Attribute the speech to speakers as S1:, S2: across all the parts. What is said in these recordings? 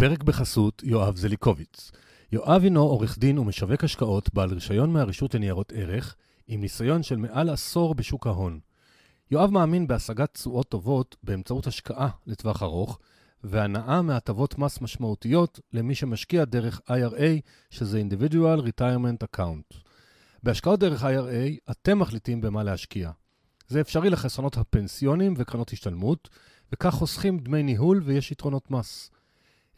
S1: הפרק בחסות יואב זליקוביץ. יואב הינו עורך דין ומשווק השקעות בעל רישיון מהרשות לניירות ערך, עם ניסיון של מעל עשור בשוק ההון. יואב מאמין בהשגת תשואות טובות באמצעות השקעה לטווח ארוך, והנאה מהטבות מס משמעותיות למי שמשקיע דרך IRA, שזה Individual Retirement Account. בהשקעות דרך IRA, אתם מחליטים במה להשקיע. זה אפשרי לחסכונות הפנסיונים וקרנות השתלמות, וכך חוסכים דמי ניהול ויש יתרונות מס.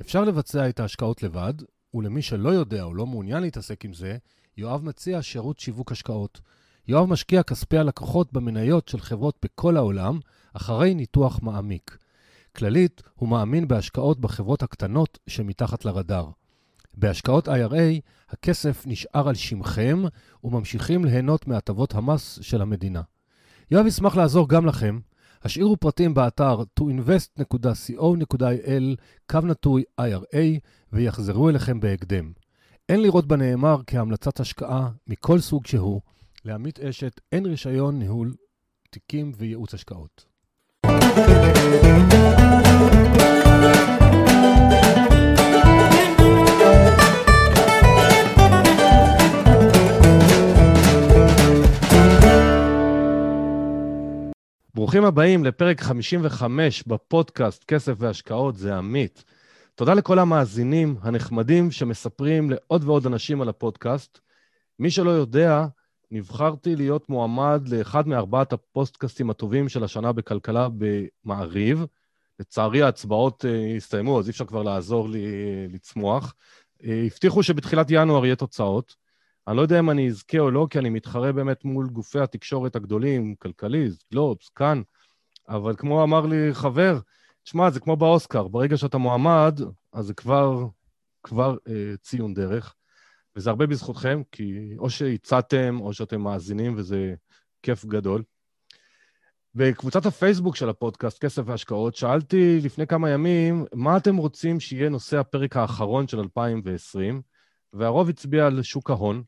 S1: אפשר לבצע את ההשקעות לבד, ולמי שלא יודע או לא מעוניין להתעסק עם זה, יואב מציע שירות שיווק השקעות. יואב משקיע כספי הלקוחות במניות של חברות בכל העולם, אחרי ניתוח מעמיק. כללית, הוא מאמין בהשקעות בחברות הקטנות שמתחת לרדאר. בהשקעות IRA, הכסף נשאר על שמכם וממשיכים ליהנות מהטבות המס של המדינה. יואב ישמח לעזור גם לכם. השאירו פרטים באתר toinvest.co.il, קו נטוי IRA, ויחזרו אליכם בהקדם. אין לראות בנאמר כהמלצת השקעה מכל סוג שהוא. לעמית אשת אין רישיון ניהול תיקים וייעוץ השקעות. ברוכים הבאים לפרק 55 בפודקאסט כסף והשקעות, זה עמית. תודה לכל המאזינים הנחמדים שמספרים לעוד ועוד אנשים על הפודקאסט. מי שלא יודע, נבחרתי להיות מועמד לאחד מארבעת הפודקאסטים הטובים של השנה בכלכלה במעריב. לצערי ההצבעות uh, הסתיימו, אז אי אפשר כבר לעזור לי uh, לצמוח. Uh, הבטיחו שבתחילת ינואר יהיה תוצאות. אני לא יודע אם אני אזכה או לא, כי אני מתחרה באמת מול גופי התקשורת הגדולים, כלכליסט, גלובס, כאן, אבל כמו אמר לי חבר, תשמע, זה כמו באוסקר, ברגע שאתה מועמד, אז זה כבר, כבר אה, ציון דרך, וזה הרבה בזכותכם, כי או שהצעתם או שאתם מאזינים, וזה כיף גדול. בקבוצת הפייסבוק של הפודקאסט, כסף והשקעות, שאלתי לפני כמה ימים, מה אתם רוצים שיהיה נושא הפרק האחרון של 2020, והרוב הצביע על שוק ההון.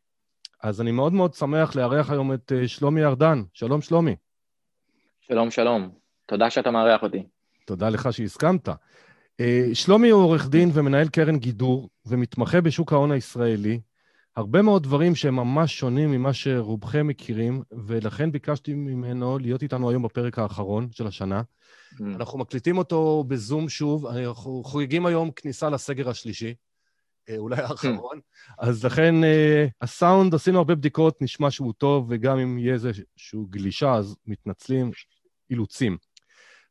S1: אז אני מאוד מאוד שמח לארח היום את אה, שלומי ארדן. שלום, שלומי.
S2: שלום, שלום. תודה שאתה מארח אותי.
S1: תודה לך שהסכמת. אה, שלומי הוא עורך דין ומנהל קרן גידור ומתמחה בשוק ההון הישראלי. הרבה מאוד דברים שהם ממש שונים ממה שרובכם מכירים, ולכן ביקשתי ממנו להיות איתנו היום בפרק האחרון של השנה. Mm. אנחנו מקליטים אותו בזום שוב, אנחנו חוגגים היום כניסה לסגר השלישי. אה, אולי האחרון. אז לכן uh, הסאונד, עשינו הרבה בדיקות, נשמע שהוא טוב, וגם אם יהיה איזושהי גלישה, אז מתנצלים, אילוצים.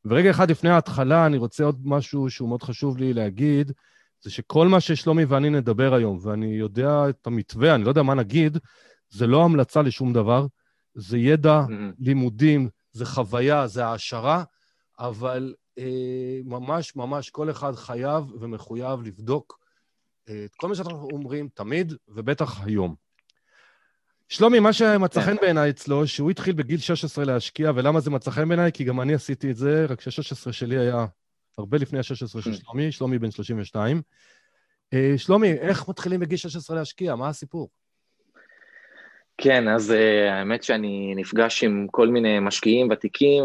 S1: ורגע אחד לפני ההתחלה, אני רוצה עוד משהו שהוא מאוד חשוב לי להגיד, זה שכל מה ששלומי ואני נדבר היום, ואני יודע את המתווה, אני לא יודע מה נגיד, זה לא המלצה לשום דבר, זה ידע, mm-hmm. לימודים, זה חוויה, זה העשרה, אבל אה, ממש ממש כל אחד חייב ומחויב לבדוק את כל מה שאנחנו אומרים תמיד, ובטח היום. שלומי, מה שמצא חן בעיניי אצלו, שהוא התחיל בגיל 16 להשקיע, ולמה זה מצא חן בעיניי? כי גם אני עשיתי את זה, רק ש-16 שלי היה הרבה לפני ה-16 של שלומי, שלומי בן 32. אה, שלומי, איך מתחילים בגיל 16 להשקיע? מה הסיפור?
S2: כן, אז uh, האמת שאני נפגש עם כל מיני משקיעים ותיקים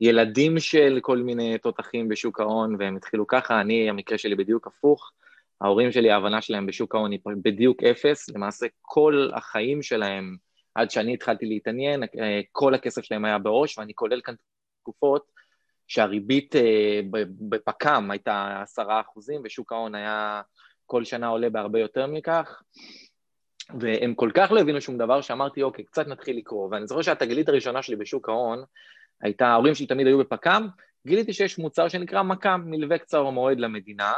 S2: וילדים של כל מיני תותחים בשוק ההון, והם התחילו ככה, אני, המקרה שלי בדיוק הפוך. ההורים שלי, ההבנה שלהם בשוק ההון היא בדיוק אפס, למעשה כל החיים שלהם, עד שאני התחלתי להתעניין, אה, כל הכסף שלהם היה בעו"ש, ואני כולל כאן תקופות שהריבית אה, בפק"ם הייתה עשרה אחוזים, ושוק ההון היה כל שנה עולה בהרבה יותר מכך, והם כל כך לא הבינו שום דבר, שאמרתי, אוקיי, קצת נתחיל לקרוא. ואני זוכר שהתגלית הראשונה שלי בשוק ההון, הייתה, ההורים שלי תמיד היו בפק"ם, גיליתי שיש מוצר שנקרא מק"מ, מלווה קצר מועד למדינה,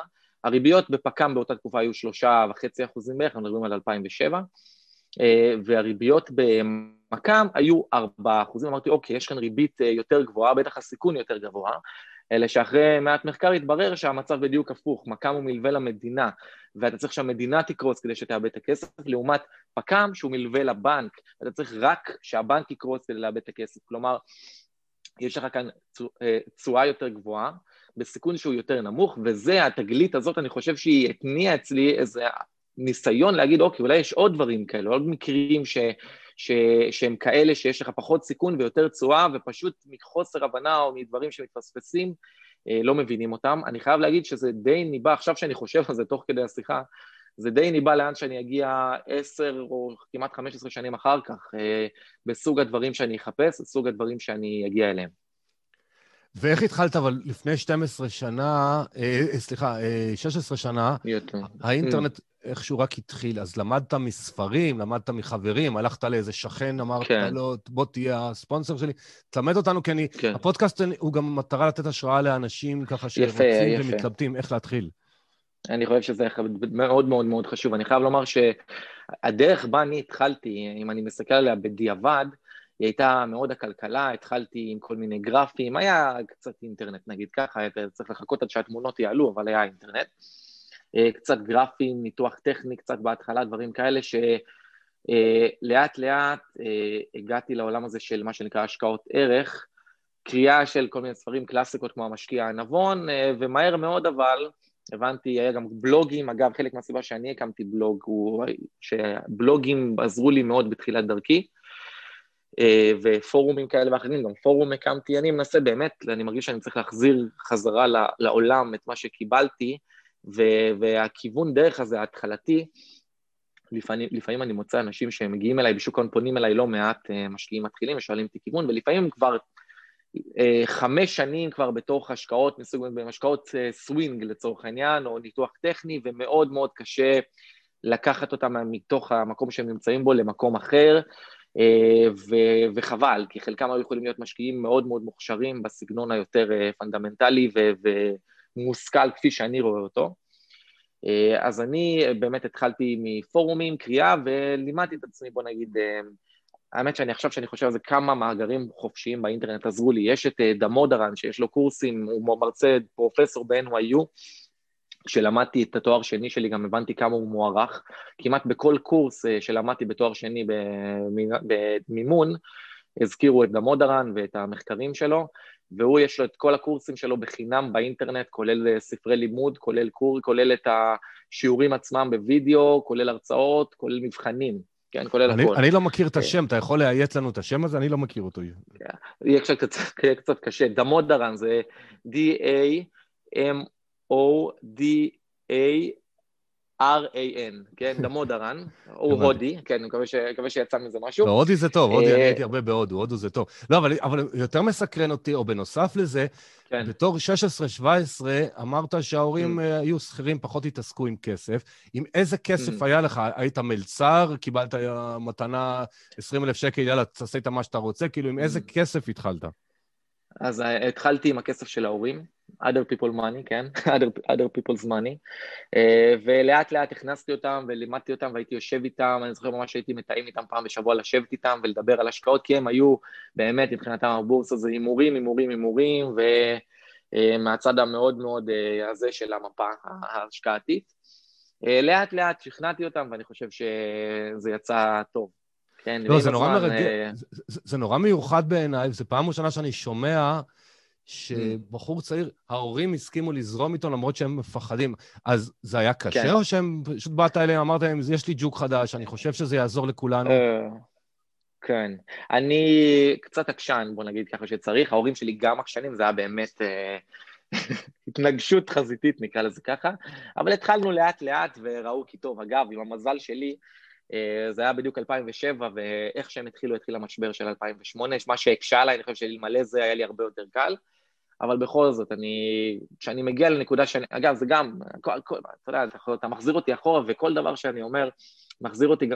S2: הריביות בפק"ם באותה תקופה היו שלושה וחצי אחוזים בערך, אנחנו מדברים על 2007, אה, והריביות במק"ם היו ארבעה אחוזים, אמרתי אוקיי, יש כאן ריבית אה, יותר גבוהה, בטח הסיכון יותר גבוה, אלא שאחרי מעט מחקר התברר שהמצב בדיוק הפוך, מק"ם הוא מלווה למדינה, ואתה צריך שהמדינה תקרוץ כדי שתאבד את הכסף, לעומת פק"ם שהוא מלווה לבנק, ואתה צריך רק שהבנק יקרוץ כדי לאבד את הכסף, כלומר, יש לך כאן אה, תשואה יותר גבוהה, בסיכון שהוא יותר נמוך, וזה, התגלית הזאת, אני חושב שהיא התניעה אצלי איזה ניסיון להגיד, אוקיי, אולי יש עוד דברים כאלה, עוד מקרים ש, ש, שהם כאלה שיש לך פחות סיכון ויותר תשואה, ופשוט מחוסר הבנה או מדברים שמתפספסים, לא מבינים אותם. אני חייב להגיד שזה די ניבא, עכשיו שאני חושב על זה תוך כדי השיחה, זה די ניבא לאן שאני אגיע עשר או כמעט חמש עשרה שנים אחר כך, בסוג הדברים שאני אחפש, בסוג הדברים שאני אגיע אליהם.
S1: ואיך התחלת, אבל לפני 12 שנה, אה, סליחה, אה, 16 שנה, יותר. האינטרנט איכשהו רק התחיל, אז למדת מספרים, למדת מחברים, הלכת לאיזה שכן, אמרת כן. לו, בוא תהיה הספונסר שלי. תלמד אותנו, כי אני, כן. הפודקאסט הוא גם מטרה לתת השראה לאנשים ככה שרוצים ומתלבטים איך להתחיל.
S2: אני חושב שזה מאוד מאוד מאוד חשוב. אני חייב לומר שהדרך בה אני התחלתי, אם אני מסתכל עליה בדיעבד, היא הייתה מאוד הכלכלה, התחלתי עם כל מיני גרפים, היה קצת אינטרנט נגיד ככה, צריך לחכות עד שהתמונות יעלו, אבל היה אינטרנט. אה, קצת גרפים, ניתוח טכני קצת בהתחלה, דברים כאלה שלאט אה, לאט אה, הגעתי לעולם הזה של מה שנקרא השקעות ערך, קריאה של כל מיני ספרים קלאסיקות כמו המשקיע הנבון, ומהר מאוד אבל הבנתי, היה גם בלוגים, אגב, חלק מהסיבה שאני הקמתי בלוג הוא שבלוגים עזרו לי מאוד בתחילת דרכי. אה, ופורומים כאלה ואחרים, גם פורום הקמתי, אני מנסה באמת, אני מרגיש שאני צריך להחזיר חזרה לעולם את מה שקיבלתי, והכיוון דרך הזה, ההתחלתי, לפעמים, לפעמים אני מוצא אנשים שמגיעים אליי בשוק ההון, פונים אליי לא מעט אה, משקיעים מתחילים ושואלים אותי כיוון, ולפעמים כבר אה, חמש שנים כבר בתוך השקעות מסוג, השקעות סווינג לצורך העניין, או ניתוח טכני, ומאוד מאוד קשה לקחת אותם מתוך המקום שהם נמצאים בו למקום אחר. אה, ו- וחבל, כי חלקם היו יכולים להיות משקיעים מאוד מאוד מוכשרים בסגנון היותר אה, פונדמנטלי ומושכל כפי שאני רואה אותו. אה, אז אני באמת התחלתי מפורומים, קריאה, ולימדתי את עצמי, בוא נגיד, האמת שאני עכשיו שאני חושב על זה, כמה מאגרים חופשיים באינטרנט עזרו לי. יש את דמודרן, שיש לו קורסים, הוא מרצה, פרופסור ב-NYU, כשלמדתי את התואר שני שלי גם הבנתי כמה הוא מוערך. כמעט בכל קורס אה, שלמדתי בתואר שני במימון, הזכירו את דמודרן ואת המחקרים שלו, והוא יש לו את כל הקורסים שלו בחינם באינטרנט, כולל אה, ספרי לימוד, כולל קור, כולל את השיעורים עצמם בווידאו, כולל הרצאות, כולל מבחנים. כן, כולל
S1: אני, הכול. אני לא מכיר את השם, אתה יכול לאיית לנו את השם הזה? אני לא מכיר אותו.
S2: כן, יהיה קצת, קצת, קשה. דמודרן זה D-A-M O-D-A-R-A-N, כן? דמודרן, הוא הודי, כן, אני מקווה שיצא מזה משהו.
S1: הודי זה טוב, הודי, אני אה, הייתי הרבה בהודו, הודו זה טוב. לא, אבל יותר מסקרן אותי, או בנוסף לזה, כן. בתור 16-17, אמרת שההורים mm. אה, היו שכירים, פחות התעסקו עם כסף. עם איזה כסף mm. היה לך? היית מלצר, קיבלת אה, מתנה 20 אלף שקל, יאללה, תעשה איתה מה שאתה רוצה, כאילו, עם איזה mm. כסף התחלת?
S2: אז התחלתי עם הכסף של ההורים. Other people money, כן? other, other people's money, uh, ולאט לאט הכנסתי אותם ולימדתי אותם והייתי יושב איתם, אני זוכר ממש שהייתי מתאם איתם פעם בשבוע לשבת איתם ולדבר על השקעות, כי הם היו באמת מבחינתם הבורסה זה הימורים, הימורים, הימורים, ומהצד המאוד מאוד uh, הזה של המפה ההשקעתית. Uh, לאט לאט שכנעתי אותם ואני חושב שזה יצא טוב.
S1: כן, לא, זה נורא מרגש, זה, זה, זה נורא מיוחד בעיניי, זו פעם ראשונה שאני שומע שבחור צעיר, ההורים הסכימו לזרום איתו למרות שהם מפחדים. אז זה היה קשה, כן. או שהם פשוט באת אליהם, אמרת להם, יש לי ג'וק חדש, אני חושב שזה יעזור לכולנו? אה,
S2: כן. אני קצת עקשן, בוא נגיד ככה שצריך. ההורים שלי גם עקשנים, זה היה באמת אה, התנגשות חזיתית, נקרא לזה ככה. אבל התחלנו לאט-לאט וראו כי טוב. אגב, עם המזל שלי, זה היה בדיוק 2007, ואיך שהם התחילו, התחיל המשבר של 2008, מה שהקשה עליי, אני חושב שאלמלא זה היה לי הרבה יותר קל. אבל בכל זאת, אני, כשאני מגיע לנקודה שאני, אגב, זה גם, כל, כל, אתה יודע, אתה, אתה מחזיר אותי אחורה, וכל דבר שאני אומר, מחזיר אותי,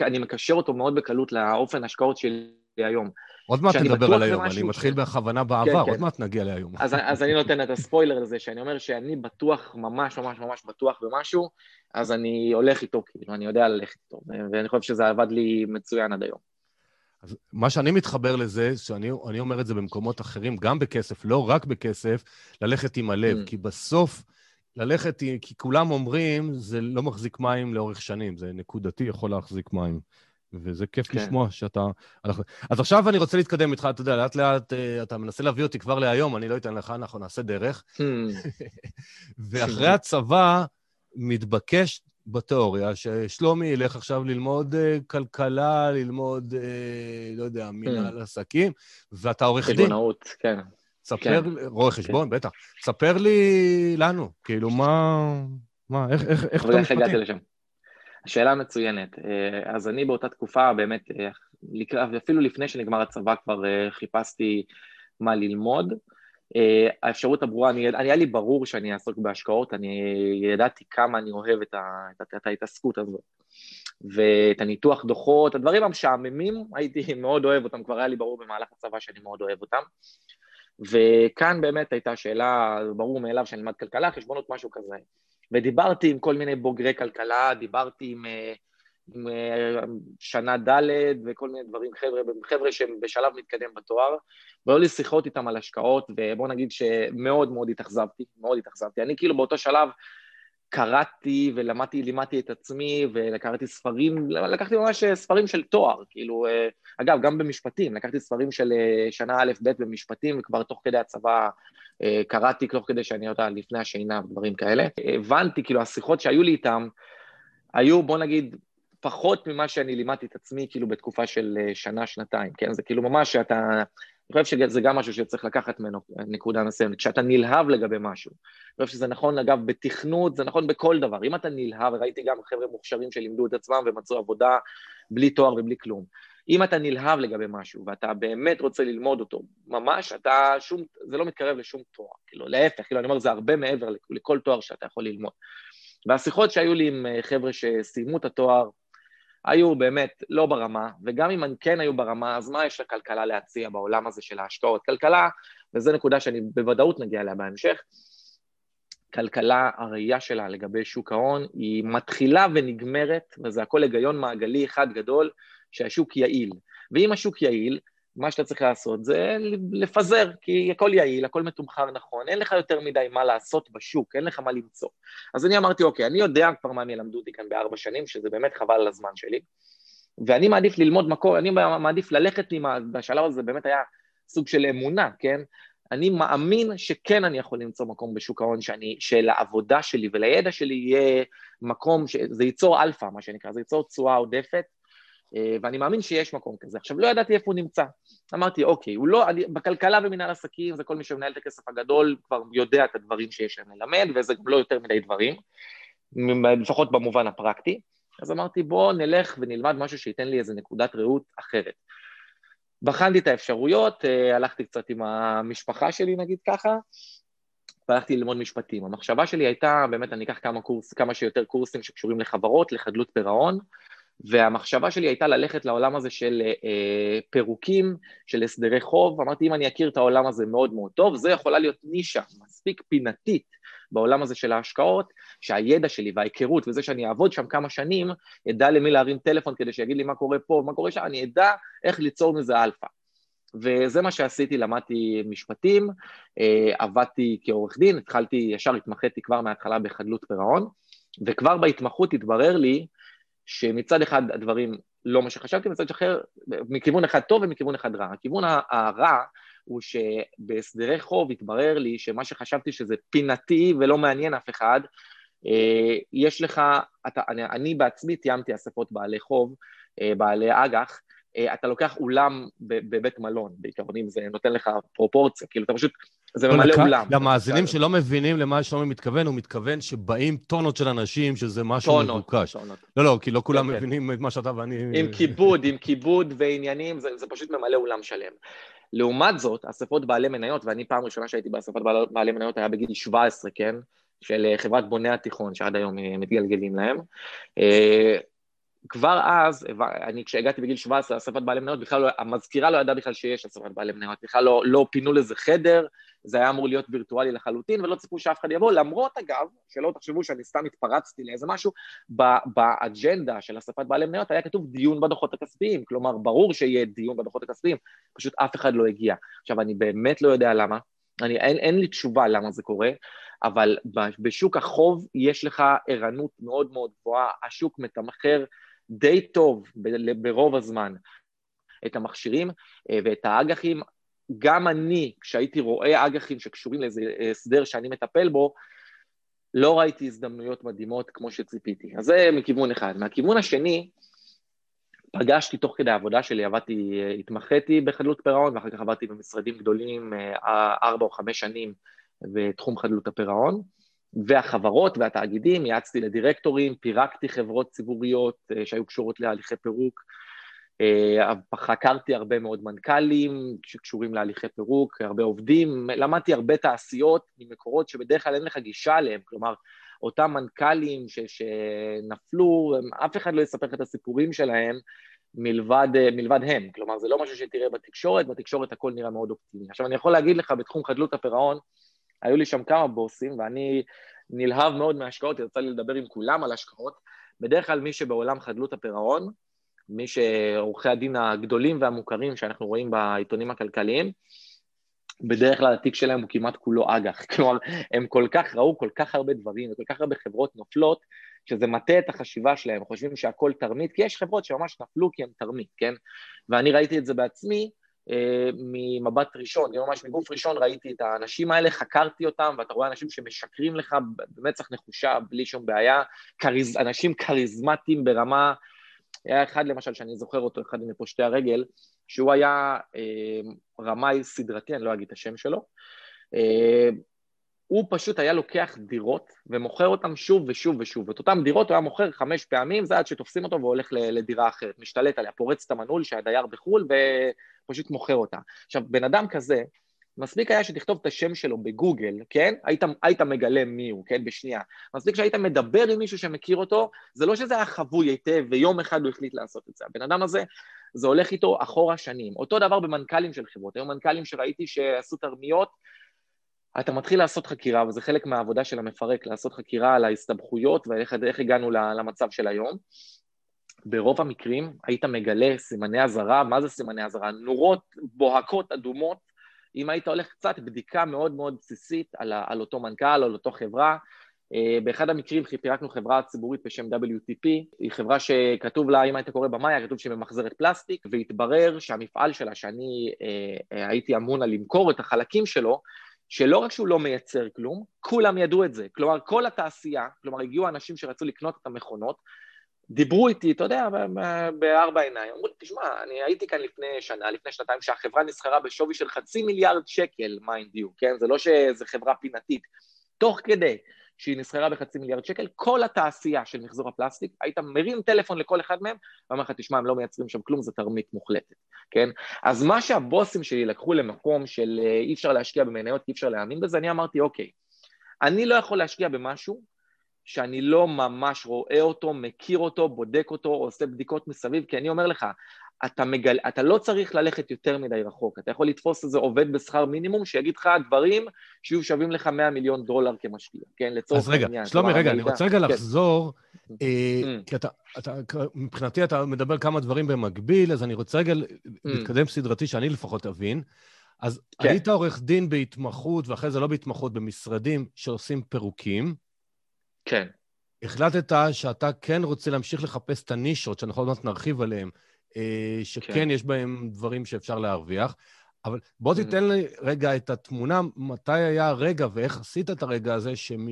S2: אני מקשר אותו מאוד בקלות לאופן ההשקעות שלי היום.
S1: עוד מעט נדבר על היום, אני מתחיל. בכוונה בעבר, כן, כן. עוד מעט נגיע להיום.
S2: אז, אז אני נותן את הספוילר לזה, שאני אומר שאני בטוח, ממש ממש ממש בטוח במשהו, אז אני הולך איתו, כאילו, אני יודע ללכת איתו, ואני חושב שזה עבד לי מצוין עד היום.
S1: אז מה שאני מתחבר לזה, שאני אומר את זה במקומות אחרים, גם בכסף, לא רק בכסף, ללכת עם הלב. Mm. כי בסוף, ללכת, כי כולם אומרים, זה לא מחזיק מים לאורך שנים, זה נקודתי יכול להחזיק מים. וזה כיף כן. לשמוע שאתה... אז עכשיו אני רוצה להתקדם איתך, אתה יודע, לאט-לאט אה, אתה מנסה להביא אותי כבר להיום, אני לא אתן לך, אנחנו נעשה דרך. Mm. ואחרי הצבא, מתבקש בתיאוריה, ששלומי ילך עכשיו ללמוד uh, כלכלה, ללמוד, uh, לא יודע, מנהל mm. עסקים, ואתה עורך דין.
S2: חשבונאות, כן.
S1: ספר, כן. רואה חשבון, כן. בטח. ספר לי לנו, כאילו, מה... מה, איך, איך, איך
S2: אתה משפטי? הגעתי לשם? שאלה מצוינת. אה, אז אני באותה תקופה, באמת, אה, אפילו לפני שנגמר הצבא כבר אה, חיפשתי מה ללמוד. האפשרות הברורה, אני, אני היה לי ברור שאני אעסוק בהשקעות, אני ידעתי כמה אני אוהב את, ה, את, את ההתעסקות הזאת. ואת הניתוח דוחות, הדברים המשעממים, הייתי מאוד אוהב אותם, כבר היה לי ברור במהלך הצבא שאני מאוד אוהב אותם. וכאן באמת הייתה שאלה, ברור מאליו שאני אלמד כלכלה, חשבונות, משהו כזה. ודיברתי עם כל מיני בוגרי כלכלה, דיברתי עם, אה, עם אה, שנה ד' וכל מיני דברים, חבר'ה, חבר'ה שהם בשלב מתקדם בתואר, והיו לי שיחות איתם על השקעות, ובוא נגיד שמאוד מאוד התאכזבתי, מאוד התאכזבתי. אני כאילו באותו שלב קראתי ולמדתי, לימדתי את עצמי וקראתי ספרים, לקחתי ממש ספרים של תואר, כאילו, אה, אגב, גם במשפטים, לקחתי ספרים של שנה א', ב' במשפטים, וכבר תוך כדי הצבא אה, קראתי תוך כדי שאני יודע, לפני השינה ודברים כאלה. הבנתי, כאילו, השיחות שהיו לי איתם, היו, בוא נגיד, פחות ממה שאני לימדתי את עצמי, כאילו, בתקופה של אה, שנה, שנתיים, כן? זה כאילו ממש שאתה... אני חושב שזה גם משהו שצריך לקחת ממנו נקודה מסוימת, כשאתה נלהב לגבי משהו. אני חושב שזה נכון, אגב, בתכנות, זה נכון בכל דבר. אם אתה נלהב, וראיתי גם חבר'ה מוכשרים שלימדו את עצמם ומצאו עבודה בלי תואר ובלי כלום. אם אתה נלהב לגבי משהו ואתה באמת רוצה ללמוד אותו, ממש, אתה שום, זה לא מתקרב לשום תואר, כאילו, להפך, כאילו, אני אומר, זה הרבה מעבר לכל תואר שאתה יכול ללמוד. והשיחות שהיו לי עם אה, חבר'ה שסיימו את התואר, היו באמת לא ברמה, וגם אם הם כן היו ברמה, אז מה יש לכלכלה להציע בעולם הזה של ההשקעות? כלכלה, וזו נקודה שאני בוודאות נגיע אליה בהמשך, כלכלה, הראייה שלה לגבי שוק ההון, היא מתחילה ונגמרת, וזה הכל היגיון מעגלי אחד גדול, שהשוק יעיל. ואם השוק יעיל, מה שאתה צריך לעשות זה לפזר, כי הכל יעיל, הכל מתומחר נכון, אין לך יותר מדי מה לעשות בשוק, אין לך מה למצוא. אז אני אמרתי, אוקיי, אני יודע כבר מה הם ילמדו אותי כאן בארבע שנים, שזה באמת חבל על הזמן שלי, ואני מעדיף ללמוד מקור, אני מעדיף ללכת עם, בשלב הזה באמת היה סוג של אמונה, כן? אני מאמין שכן אני יכול למצוא מקום בשוק ההון, שאני, שלעבודה שלי ולידע שלי יהיה מקום, שזה ייצור אלפא, מה שנקרא, זה ייצור תשואה עודפת, ואני מאמין שיש מקום כזה. עכשיו, לא ידעתי איפה הוא נמצא. אמרתי, אוקיי, הוא לא, אני, בכלכלה ומנהל עסקים זה כל מי שמנהל את הכסף הגדול כבר יודע את הדברים שיש להם ללמד, וזה גם לא יותר מדי דברים, לפחות במובן הפרקטי. אז אמרתי, בוא נלך ונלמד משהו שייתן לי איזה נקודת ראות אחרת. בחנתי את האפשרויות, אה, הלכתי קצת עם המשפחה שלי, נגיד ככה, והלכתי ללמוד משפטים. המחשבה שלי הייתה, באמת, אני אקח כמה, קורס, כמה שיותר קורסים שקשורים לחברות, לחדלות פירעון, והמחשבה שלי הייתה ללכת לעולם הזה של אה, פירוקים, של הסדרי חוב, אמרתי אם אני אכיר את העולם הזה מאוד מאוד טוב, זה יכולה להיות נישה מספיק פינתית בעולם הזה של ההשקעות, שהידע שלי וההיכרות וזה שאני אעבוד שם כמה שנים, אדע למי להרים טלפון כדי שיגיד לי מה קורה פה, מה קורה שם, אני אדע איך ליצור מזה אלפא. וזה מה שעשיתי, למדתי משפטים, אה, עבדתי כעורך דין, התחלתי, ישר התמחיתי כבר מההתחלה בחדלות פירעון, וכבר בהתמחות התברר לי שמצד אחד הדברים לא מה שחשבתי, מצד אחר, מכיוון אחד טוב ומכיוון אחד רע. הכיוון הרע הוא שבהסדרי חוב התברר לי שמה שחשבתי שזה פינתי ולא מעניין אף אחד, אה, יש לך, אתה, אני, אני בעצמי תיאמתי אספות בעלי חוב, אה, בעלי אג"ח, אה, אתה לוקח אולם בבית מלון, בעיקרון, אם זה נותן לך פרופורציה, כאילו אתה פשוט, זה ממלא לכ... אולם.
S1: למאזינים שלא מבינים למה שלומי מתכוון, הוא מתכוון שבאים טונות של אנשים, שזה משהו טונות, מבוקש. טונות. לא, לא, כי לא כולם כן, כן. מבינים את מה שאתה ואני...
S2: עם כיבוד, עם כיבוד ועניינים, זה, זה פשוט ממלא אולם שלם. לעומת זאת, אספות בעלי מניות, ואני פעם ראשונה שהייתי באספת בעלי מניות היה בגיל 17, כן? של אה, חברת בוני התיכון, שעד היום אה, מתגלגלים להם. כבר אז, אני כשהגעתי בגיל 17 לאספת בעלי מניות, בכלל לא, המזכירה לא ידעה בכלל שיש אספת בעלי מניות, בכלל לא, לא פינו לזה חדר, זה היה אמור להיות וירטואלי לחלוטין, ולא ציפו שאף אחד יבוא, למרות אגב, שלא תחשבו שאני סתם התפרצתי לאיזה משהו, באג'נדה של אספת בעלי מניות היה כתוב דיון בדוחות הכספיים, כלומר, ברור שיהיה דיון בדוחות הכספיים, פשוט אף אחד לא הגיע. עכשיו, אני באמת לא יודע למה, אני, אין, אין לי תשובה למה זה קורה, אבל בשוק החוב יש לך ערנות מאוד מאוד גבוהה, השוק מתמחר די טוב ברוב הזמן את המכשירים אה, ואת האג"חים. גם אני, כשהייתי רואה אג"חים שקשורים לאיזה הסדר שאני מטפל בו, לא ראיתי הזדמנויות מדהימות כמו שציפיתי. אז זה מכיוון אחד. מהכיוון השני, פגשתי תוך כדי העבודה שלי, עבדתי, התמחיתי בחדלות פירעון, ואחר כך עבדתי במשרדים גדולים ארבע או חמש שנים בתחום חדלות הפירעון. והחברות והתאגידים, יעצתי לדירקטורים, פירקתי חברות ציבוריות שהיו קשורות להליכי פירוק, אה, חקרתי הרבה מאוד מנכ"לים שקשורים להליכי פירוק, הרבה עובדים, למדתי הרבה תעשיות ממקורות שבדרך כלל אין לך גישה אליהם, כלומר, אותם מנכ"לים ש, שנפלו, אף אחד לא יספר לך את הסיפורים שלהם מלבד, מלבד הם, כלומר, זה לא משהו שתראה בתקשורת, בתקשורת הכל נראה מאוד אופטימי. עכשיו, אני יכול להגיד לך, בתחום חדלות הפירעון, היו לי שם כמה בוסים, ואני נלהב מאוד מהשקעות, יצא לי לדבר עם כולם על השקעות. בדרך כלל מי שבעולם חדלות הפירעון, מי שעורכי הדין הגדולים והמוכרים שאנחנו רואים בעיתונים הכלכליים, בדרך כלל התיק שלהם הוא כמעט כולו אג"ח. כלומר, הם כל כך ראו כל כך הרבה דברים וכל כך הרבה חברות נופלות, שזה מטה את החשיבה שלהם, חושבים שהכל תרמית, כי יש חברות שממש נפלו כי הן תרמית, כן? ואני ראיתי את זה בעצמי ממבט ראשון, ממש מגוף ראשון ראיתי את האנשים האלה, חקרתי אותם, ואתה רואה אנשים שמשקרים לך במצח נחושה, בלי שום בעיה, כריז, אנשים כריזמטיים ברמה היה אחד למשל שאני זוכר אותו, אחד מפושטי הרגל, שהוא היה אה, רמאי סדרתי, אני לא אגיד את השם שלו, אה, הוא פשוט היה לוקח דירות ומוכר אותן שוב ושוב ושוב. את אותן דירות הוא היה מוכר חמש פעמים, זה עד שתופסים אותו והולך לדירה אחרת, משתלט עליה, פורץ את המנעול שהדייר בחו"ל ופשוט מוכר אותה. עכשיו, בן אדם כזה, מספיק היה שתכתוב את השם שלו בגוגל, כן? היית, היית מגלה מי הוא, כן? בשנייה. מספיק שהיית מדבר עם מישהו שמכיר אותו, זה לא שזה היה חבוי היטב ויום אחד הוא החליט לעשות את זה. הבן אדם הזה, זה הולך איתו אחורה שנים. אותו דבר במנכ"לים של חברות. היו מנכ"לים שראיתי שעשו תרמיות, אתה מתחיל לעשות חקירה, וזה חלק מהעבודה של המפרק, לעשות חקירה על ההסתבכויות ואיך הגענו למצב של היום. ברוב המקרים היית מגלה סימני אזהרה, מה זה סימני אזהרה? נורות בוהקות אדומות אם היית הולך קצת, בדיקה מאוד מאוד בסיסית על, על אותו מנכ"ל, על אותו חברה. אה, באחד המקרים פירקנו חברה ציבורית בשם WTP, היא חברה שכתוב לה, אם היית קורא במאיה, כתוב שהיא ממחזרת פלסטיק, והתברר שהמפעל שלה, שאני אה, אה, הייתי אמון על למכור את החלקים שלו, שלא רק שהוא לא מייצר כלום, כולם ידעו את זה. כלומר, כל התעשייה, כלומר, הגיעו אנשים שרצו לקנות את המכונות, דיברו איתי, אתה יודע, בארבע עיניים, אמרו לי, תשמע, אני הייתי כאן לפני שנה, לפני שנתיים, שהחברה נסחרה בשווי של חצי מיליארד שקל, mind you, כן? זה לא שזו חברה פינתית. תוך כדי שהיא נסחרה בחצי מיליארד שקל, כל התעשייה של מחזור הפלסטיק, היית מרים טלפון לכל אחד מהם, ואומר לך, תשמע, הם לא מייצרים שם כלום, זה תרמית מוחלטת, כן? אז מה שהבוסים שלי לקחו למקום של אה, אי אפשר להשקיע במניות, אי אפשר להאמין בזה, אני אמרתי, אוקיי, אני לא יכול להשקיע במשהו שאני לא ממש רואה אותו, מכיר אותו, בודק אותו, עושה בדיקות מסביב, כי אני אומר לך, אתה, מגל... אתה לא צריך ללכת יותר מדי רחוק, אתה יכול לתפוס איזה עובד בשכר מינימום שיגיד לך דברים שיהיו שווים לך 100 מיליון דולר כמשקיע, כן?
S1: לצורך העניין. אז רגע, שלומי, רגע, אני רוצה רגע כן. לחזור, אה, mm. כי אתה, אתה, מבחינתי אתה מדבר כמה דברים במקביל, אז אני רוצה רגע mm. להתקדם סדרתי, שאני לפחות אבין. אז כן. היית עורך דין בהתמחות, ואחרי זה לא בהתמחות, במשרדים שעושים פירוקים.
S2: כן.
S1: החלטת שאתה כן רוצה להמשיך לחפש את הנישות, שאנחנו עוד מעט נרחיב עליהן, אה, שכן כן. יש בהן דברים שאפשר להרוויח, אבל בוא mm-hmm. תיתן לי רגע את התמונה, מתי היה הרגע ואיך עשית את הרגע הזה, שמ...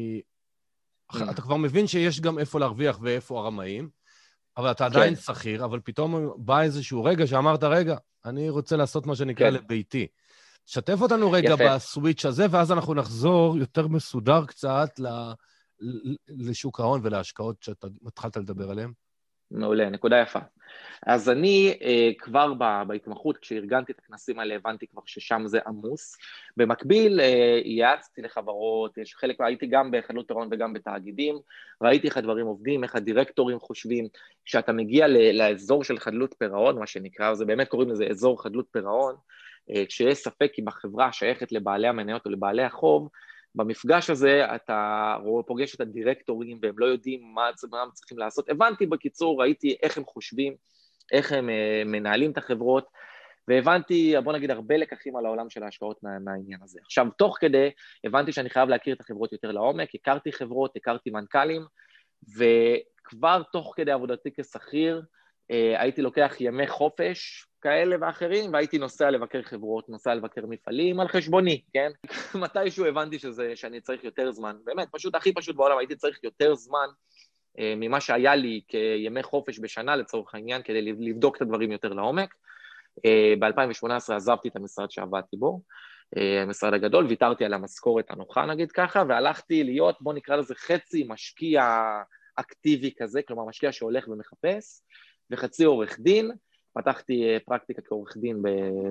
S1: Mm. אתה כבר מבין שיש גם איפה להרוויח ואיפה הרמאים, אבל אתה עדיין כן. שכיר, אבל פתאום בא איזשהו רגע שאמרת, רגע, אני רוצה לעשות מה שנקרא כן. לביתי. שתף אותנו רגע יפה. בסוויץ' הזה, ואז אנחנו נחזור יותר מסודר קצת ל... לשוק ההון ולהשקעות שאתה התחלת לדבר עליהן?
S2: מעולה, נקודה יפה. אז אני אה, כבר בהתמחות, כשארגנתי את הכנסים האלה, הבנתי כבר ששם זה עמוס. במקביל, אה, ייעצתי לחברות, יש חלק, הייתי גם בחדלות פירעון וגם בתאגידים, ראיתי איך הדברים עובדים, איך הדירקטורים חושבים. כשאתה מגיע לאזור של חדלות פירעון, מה שנקרא, זה באמת קוראים לזה אזור חדלות פירעון, אה, כשיש ספק אם החברה שייכת לבעלי המניות או לבעלי החוב, במפגש הזה אתה פוגש את הדירקטורים והם לא יודעים מה, הם צריכים לעשות. הבנתי בקיצור, ראיתי איך הם חושבים, איך הם uh, מנהלים את החברות, והבנתי, בוא נגיד, הרבה לקחים על העולם של ההשקעות מה, מהעניין הזה. עכשיו, תוך כדי, הבנתי שאני חייב להכיר את החברות יותר לעומק, הכרתי חברות, הכרתי מנכ"לים, וכבר תוך כדי עבודתי כשכיר, הייתי לוקח ימי חופש כאלה ואחרים, והייתי נוסע לבקר חברות, נוסע לבקר מפעלים על חשבוני, כן? מתישהו הבנתי שזה, שאני צריך יותר זמן, באמת, פשוט הכי פשוט בעולם, הייתי צריך יותר זמן ממה שהיה לי כימי חופש בשנה לצורך העניין, כדי לבדוק את הדברים יותר לעומק. ב-2018 עזבתי את המשרד שעבדתי בו, המשרד הגדול, ויתרתי על המשכורת הנוחה נגיד ככה, והלכתי להיות, בוא נקרא לזה חצי משקיע אקטיבי כזה, כלומר משקיע שהולך ומחפש, וחצי עורך דין, פתחתי אה, פרקטיקה כעורך דין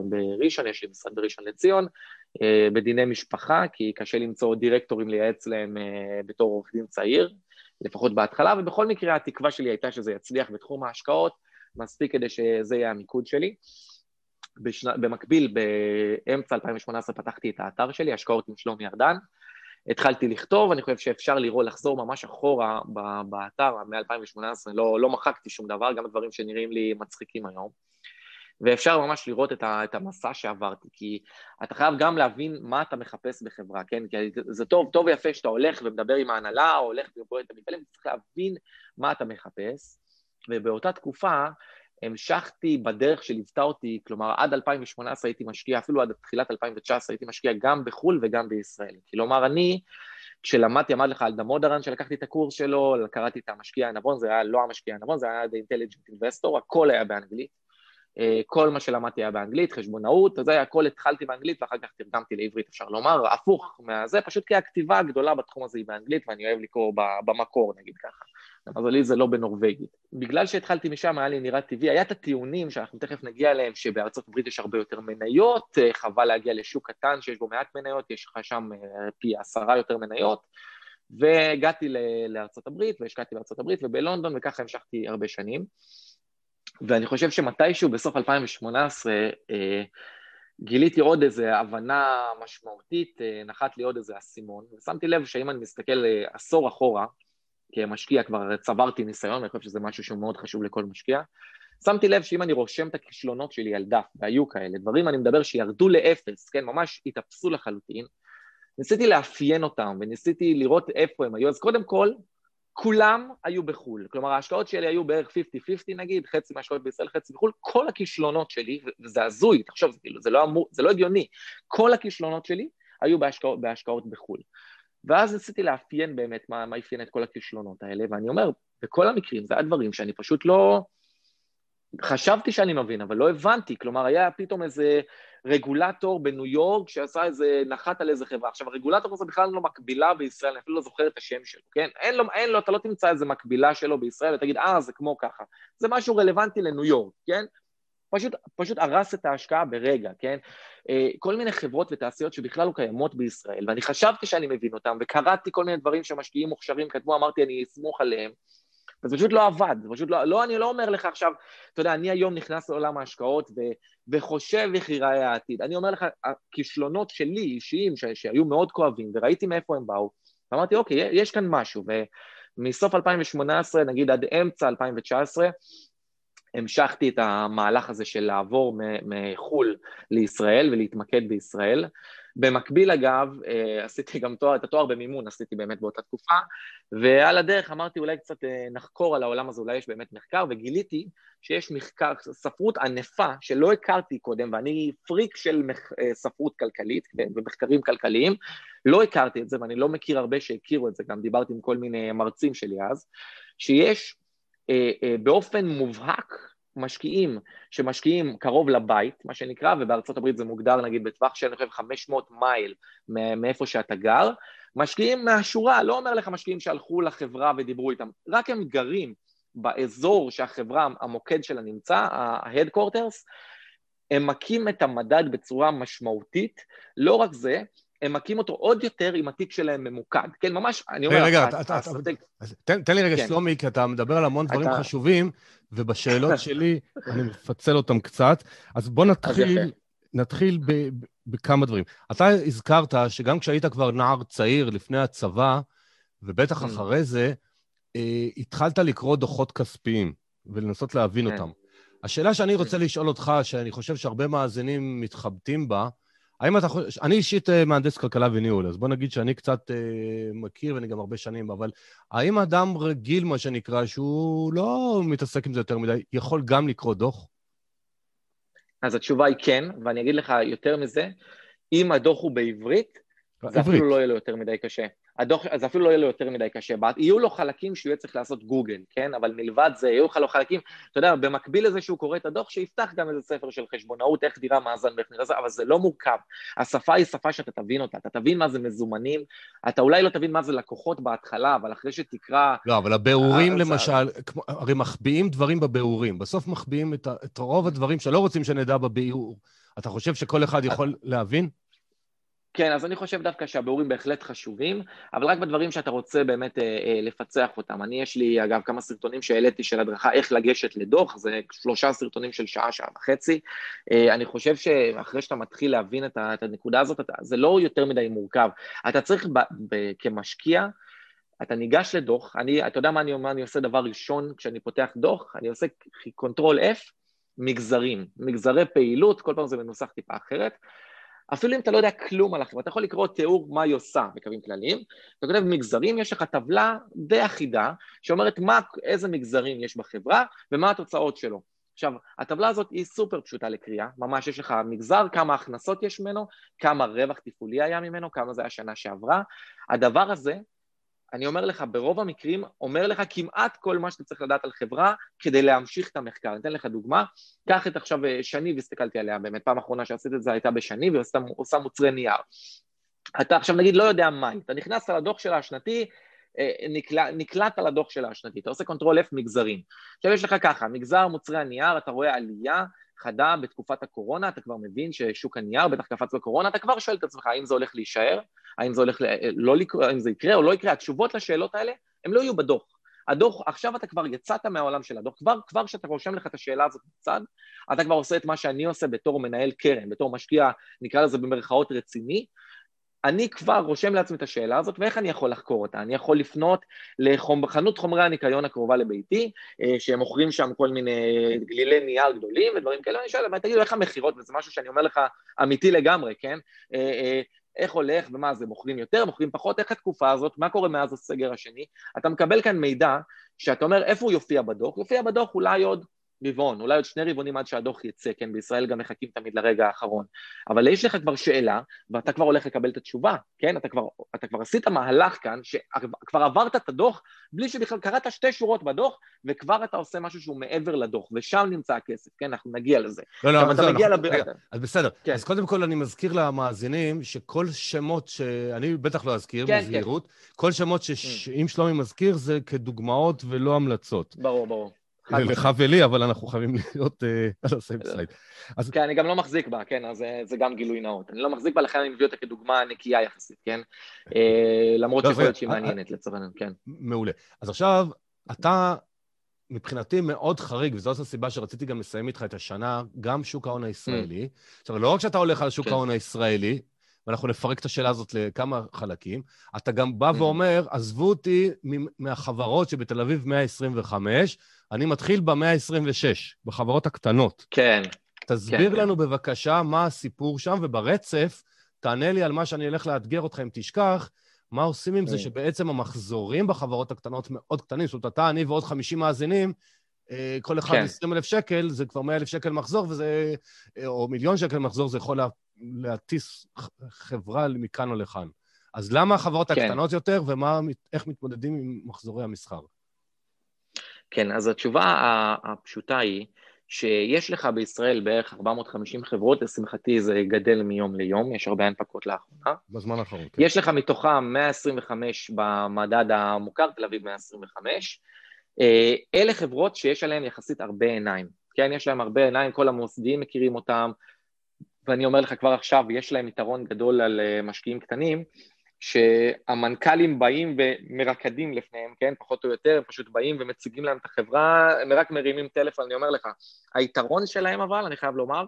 S2: בראשון, יש לי משרד בראשון לציון, אה, בדיני משפחה, כי קשה למצוא דירקטורים לייעץ להם אה, בתור עורך דין צעיר, לפחות בהתחלה, ובכל מקרה התקווה שלי הייתה שזה יצליח בתחום ההשקעות, מספיק כדי שזה יהיה המיקוד שלי. בשנה, במקביל, באמצע 2018 פתחתי את האתר שלי, השקעות עם שלומי ארדן, התחלתי לכתוב, אני חושב שאפשר לראות, לחזור ממש אחורה באתר מ-2018, לא, לא מחקתי שום דבר, גם דברים שנראים לי מצחיקים היום. ואפשר ממש לראות את, ה, את המסע שעברתי, כי אתה חייב גם להבין מה אתה מחפש בחברה, כן? כי זה טוב, טוב ויפה שאתה הולך ומדבר עם ההנהלה, או הולך ובורא את המפעלים, צריך להבין מה אתה מחפש, ובאותה תקופה המשכתי בדרך שליוותה אותי, כלומר עד 2018 הייתי משקיע, אפילו עד תחילת 2019 הייתי משקיע גם בחו"ל וגם בישראל. כלומר אני, כשלמדתי, עמד לך על דמודרן, שלקחתי את הקורס שלו, קראתי את המשקיע הנבון, זה היה לא המשקיע הנבון, זה היה The Intelligent Investor, הכל היה באנגלית. אה, כל מה שלמדתי היה באנגלית, חשבונאות, זה היה הכל התחלתי באנגלית ואחר כך תרגמתי לעברית, אפשר לומר, הפוך מהזה, פשוט כי הכתיבה הגדולה בתחום הזה היא באנגלית ואני אוהב לקרוא במקור, נגיד ככה. למזלי זה לא בנורבגית. בגלל שהתחלתי משם היה לי נראה טבעי, היה את הטיעונים שאנחנו תכף נגיע אליהם, שבארצות הברית יש הרבה יותר מניות, אה, חבל להגיע לשוק קטן שיש בו מעט מניות, יש לך שם אה, פי עשרה יותר מניות, והגעתי לארצות הברית והשקעתי בארצות הברית ובלונדון וככה המשכתי הרבה שנים. ואני חושב שמתישהו בסוף 2018 אה, גיליתי עוד איזו הבנה משמעותית, נחת לי עוד איזה אסימון, ושמתי לב שאם אני מסתכל עשור אחורה, כמשקיע כבר צברתי ניסיון, ואני חושב שזה משהו שהוא מאוד חשוב לכל משקיע. שמתי לב שאם אני רושם את הכישלונות שלי על דף, והיו כאלה, דברים אני מדבר שירדו לאפס, כן, ממש התאפסו לחלוטין, ניסיתי לאפיין אותם וניסיתי לראות איפה הם היו, אז קודם כל, כולם היו בחו"ל, כלומר ההשקעות שלי היו בערך 50-50 נגיד, חצי מהשקעות בישראל, חצי בחו"ל, כל הכישלונות שלי, וזה הזוי, תחשוב, זה, כאילו, זה, לא אמור, זה לא הגיוני, כל הכישלונות שלי היו בהשקעות, בהשקעות בחו"ל. ואז ניסיתי לאפיין באמת מה, מה אפיין את כל הכישלונות האלה, ואני אומר, בכל המקרים זה היה דברים שאני פשוט לא... חשבתי שאני מבין, אבל לא הבנתי. כלומר, היה פתאום איזה רגולטור בניו יורק שעשה איזה, נחת על איזה חברה. עכשיו, הרגולטור הזה בכלל לא מקבילה בישראל, אני אפילו לא זוכר את השם שלו, כן? אין לו, אין לו, אתה לא תמצא איזה מקבילה שלו בישראל ותגיד, אה, זה כמו ככה. זה משהו רלוונטי לניו יורק, כן? פשוט, פשוט הרס את ההשקעה ברגע, כן? אה, כל מיני חברות ותעשיות שבכלל לא קיימות בישראל, ואני חשבתי שאני מבין אותם, וקראתי כל מיני דברים שמשקיעים מוכשרים כתבו, אמרתי, אני אסמוך עליהם, וזה פשוט לא עבד, זה פשוט לא, לא, אני לא אומר לך עכשיו, אתה יודע, אני היום נכנס לעולם ההשקעות ו, וחושב איך ייראה העתיד. אני אומר לך, הכישלונות שלי, אישיים, ש, שהיו מאוד כואבים, וראיתי מאיפה הם באו, אמרתי, אוקיי, יש כאן משהו, ומסוף 2018, נגיד עד אמצע 2019, המשכתי את המהלך הזה של לעבור מחו"ל לישראל ולהתמקד בישראל. במקביל אגב, אה, עשיתי גם תואר, את התואר במימון עשיתי באמת באותה תקופה, ועל הדרך אמרתי אולי קצת אה, נחקור על העולם הזה, אולי יש באמת מחקר, וגיליתי שיש מחקר, ספרות ענפה שלא הכרתי קודם, ואני פריק של אה, ספרות כלכלית ומחקרים כלכליים, לא הכרתי את זה ואני לא מכיר הרבה שהכירו את זה, גם דיברתי עם כל מיני מרצים שלי אז, שיש באופן מובהק משקיעים שמשקיעים קרוב לבית, מה שנקרא, ובארצות הברית זה מוגדר נגיד בטווח של אני חושב 500 מייל מאיפה שאתה גר, משקיעים מהשורה, לא אומר לך משקיעים שהלכו לחברה ודיברו איתם, רק הם גרים באזור שהחברה, המוקד שלה נמצא, ה-headquarters, הם מכים את המדד בצורה משמעותית, לא רק זה, הם מכים אותו עוד יותר אם התיק שלהם ממוקד. כן, ממש, אני אומר...
S1: רגע, תן לי רגע, כן. שלומי, כי אתה מדבר על המון דברים חשובים, ובשאלות שלי אני מפצל אותם קצת. אז בוא נתחיל, נתחיל בכמה דברים. אתה הזכרת שגם כשהיית כבר נער צעיר לפני הצבא, ובטח mm. אחרי זה, אה, התחלת לקרוא דוחות כספיים ולנסות להבין כן. אותם. השאלה שאני רוצה לשאול אותך, שאני חושב שהרבה מאזינים מתחבטים בה, האם אתה חושב, אני אישית אה, מהנדס כלכלה וניהול, אז בוא נגיד שאני קצת אה, מכיר ואני גם הרבה שנים, אבל האם אדם רגיל, מה שנקרא, שהוא לא מתעסק עם זה יותר מדי, יכול גם לקרוא דוח?
S2: אז התשובה היא כן, ואני אגיד לך יותר מזה, אם הדוח הוא בעברית, זה אפילו לא יהיה לו יותר מדי קשה. הדוח, אז אפילו לא יהיה לו יותר מדי קשה. יהיו לו חלקים שהוא יהיה צריך לעשות גוגל, כן? אבל מלבד זה, יהיו לך לו חלקים, אתה יודע, במקביל לזה שהוא קורא את הדוח, שיפתח גם איזה ספר של חשבונאות, איך דירה מאזן ואיך נראה זה, אבל זה לא מורכב. השפה היא שפה שאתה תבין אותה, אתה תבין מה זה מזומנים, אתה אולי לא תבין מה זה לקוחות בהתחלה, אבל אחרי שתקרא...
S1: לא, אבל הביאורים למשל, כמו, הרי מחביאים דברים בביאורים, בסוף מחביאים את, את רוב הדברים שלא רוצים שנדע בביאור. אתה חושב שכל אחד יכול להבין?
S2: כן, אז אני חושב דווקא שהביאורים בהחלט חשובים, אבל רק בדברים שאתה רוצה באמת אה, אה, לפצח אותם. אני, יש לי אגב כמה סרטונים שהעליתי של הדרכה איך לגשת לדוח, זה שלושה סרטונים של שעה, שעה וחצי. אה, אני חושב שאחרי שאתה מתחיל להבין את, את הנקודה הזאת, אתה, זה לא יותר מדי מורכב. אתה צריך ב, ב, כמשקיע, אתה ניגש לדוח, אני, אתה יודע מה אני אומר, אני עושה דבר ראשון כשאני פותח דוח? אני עושה control F, מגזרים, מגזרי פעילות, כל פעם זה מנוסח טיפה אחרת. אפילו אם אתה לא יודע כלום על החברה, אתה יכול לקרוא תיאור מה היא עושה בקווים כלליים, אתה כותב מגזרים, יש לך טבלה די אחידה שאומרת מה, איזה מגזרים יש בחברה ומה התוצאות שלו. עכשיו, הטבלה הזאת היא סופר פשוטה לקריאה, ממש יש לך מגזר, כמה הכנסות יש ממנו, כמה רווח תפעולי היה ממנו, כמה זה היה שנה שעברה. הדבר הזה אני אומר לך, ברוב המקרים, אומר לך כמעט כל מה שאתה צריך לדעת על חברה כדי להמשיך את המחקר. אני אתן לך דוגמה, קח את עכשיו אה, שני, והסתכלתי עליה באמת, פעם אחרונה שעשית את זה הייתה בשני, והיא עושה מוצרי נייר. אתה עכשיו נגיד לא יודע מה, אתה נכנס לדוח שלה השנתי, אה, נקלע, נקלעת לדוח שלה השנתי, אתה עושה control F מגזרים. עכשיו יש לך ככה, מגזר מוצרי הנייר, אתה רואה עלייה חדה בתקופת הקורונה, אתה כבר מבין ששוק הנייר בטח קפץ בקורונה, אתה כבר שואל את עצמך האם זה הולך להישאר, האם זה הולך, ל... לא לקרוא, האם זה יקרה או לא יקרה, התשובות לשאלות האלה, הם לא יהיו בדוח. הדוח, עכשיו אתה כבר יצאת מהעולם של הדוח, כבר כשאתה רושם לך את השאלה הזאת בצד, אתה כבר עושה את מה שאני עושה בתור מנהל קרן, בתור משקיע, נקרא לזה במרכאות רציני, אני כבר רושם לעצמי את השאלה הזאת, ואיך אני יכול לחקור אותה? אני יכול לפנות לחנות חומרי הניקיון הקרובה לביתי, אה, שהם מוכרים שם כל מיני גלילי נייר גדולים ודברים כאלה, ואני שואל, תגידו, איך המכירות? וזה משהו שאני אומר לך אמיתי לגמרי, כן? אה, אה, איך הולך ומה זה, מוכרים יותר, מוכרים פחות, איך התקופה הזאת, מה קורה מאז הסגר השני? אתה מקבל כאן מידע שאתה אומר איפה הוא יופיע בדוח, יופיע בדוח אולי עוד רבעון, אולי עוד שני רבעונים עד שהדוח יצא, כן, בישראל גם מחכים תמיד לרגע האחרון. אבל יש לך כבר שאלה, ואתה כבר הולך לקבל את התשובה, כן? אתה כבר, אתה כבר עשית מהלך כאן, שכבר עברת את הדוח, בלי שבכלל קראת שתי שורות בדוח, וכבר אתה עושה משהו שהוא מעבר לדוח, ושם נמצא הכסף, כן? אנחנו נגיע לזה.
S1: לא, לא, זהו, אנחנו... לב... רגע, אז בסדר. כן. אז קודם כל אני מזכיר למאזינים שכל שמות שאני בטח לא אזכיר, כן, בזהירות, כן. כל שמות שאם mm. שלומי מזכיר זה כדוגמאות ולא המלצות.
S2: ברור, ברור.
S1: לך ולי, אבל אנחנו חייבים להיות אה, על ה safe side.
S2: כן, אני גם לא מחזיק בה, כן, אז זה גם גילוי נאות. אני לא מחזיק בה, לכן אני מביא אותה כדוגמה נקייה יחסית, כן? אה, למרות לא, שיכול להיות שהיא אה, מעניינת לצורך כן.
S1: מעולה. אז עכשיו, אתה מבחינתי מאוד חריג, וזאת הסיבה שרציתי גם לסיים איתך את השנה, גם שוק ההון הישראלי. Mm. עכשיו, לא רק שאתה הולך על שוק כן. ההון הישראלי, ואנחנו נפרק את השאלה הזאת לכמה חלקים, אתה גם בא mm. ואומר, עזבו אותי מהחברות שבתל אביב 125, אני מתחיל במאה ה-26, בחברות הקטנות.
S2: כן.
S1: תסביר כן, לנו כן. בבקשה מה הסיפור שם, וברצף תענה לי על מה שאני אלך לאתגר אותך אם תשכח, מה עושים עם זה כן. שבעצם המחזורים בחברות הקטנות מאוד קטנים, זאת אומרת, אתה, אני ועוד 50 מאזינים, אה, כל אחד כן. 20 אלף שקל, זה כבר 100 אלף שקל מחזור, וזה, אה, או מיליון שקל מחזור, זה יכול להטיס חברה מכאן או לכאן. אז למה החברות כן. הקטנות יותר, ואיך מתמודדים עם מחזורי המסחר?
S2: כן, אז התשובה הפשוטה היא שיש לך בישראל בערך 450 חברות, לשמחתי זה גדל מיום ליום, יש הרבה הנפקות לאחרונה.
S1: בזמן האחרון, כן.
S2: יש לך מתוכם 125 במדד המוכר, תל אביב 125. אה, אלה חברות שיש עליהן יחסית הרבה עיניים, כן? יש להם הרבה עיניים, כל המוסדיים מכירים אותם, ואני אומר לך כבר עכשיו, יש להם יתרון גדול על אה, משקיעים קטנים, שהמנכ"לים באים ומרקדים לפניהם, כן, פחות או יותר, הם פשוט באים ומציגים להם את החברה, הם רק מרימים טלפון, אני אומר לך. היתרון שלהם אבל, אני חייב לומר,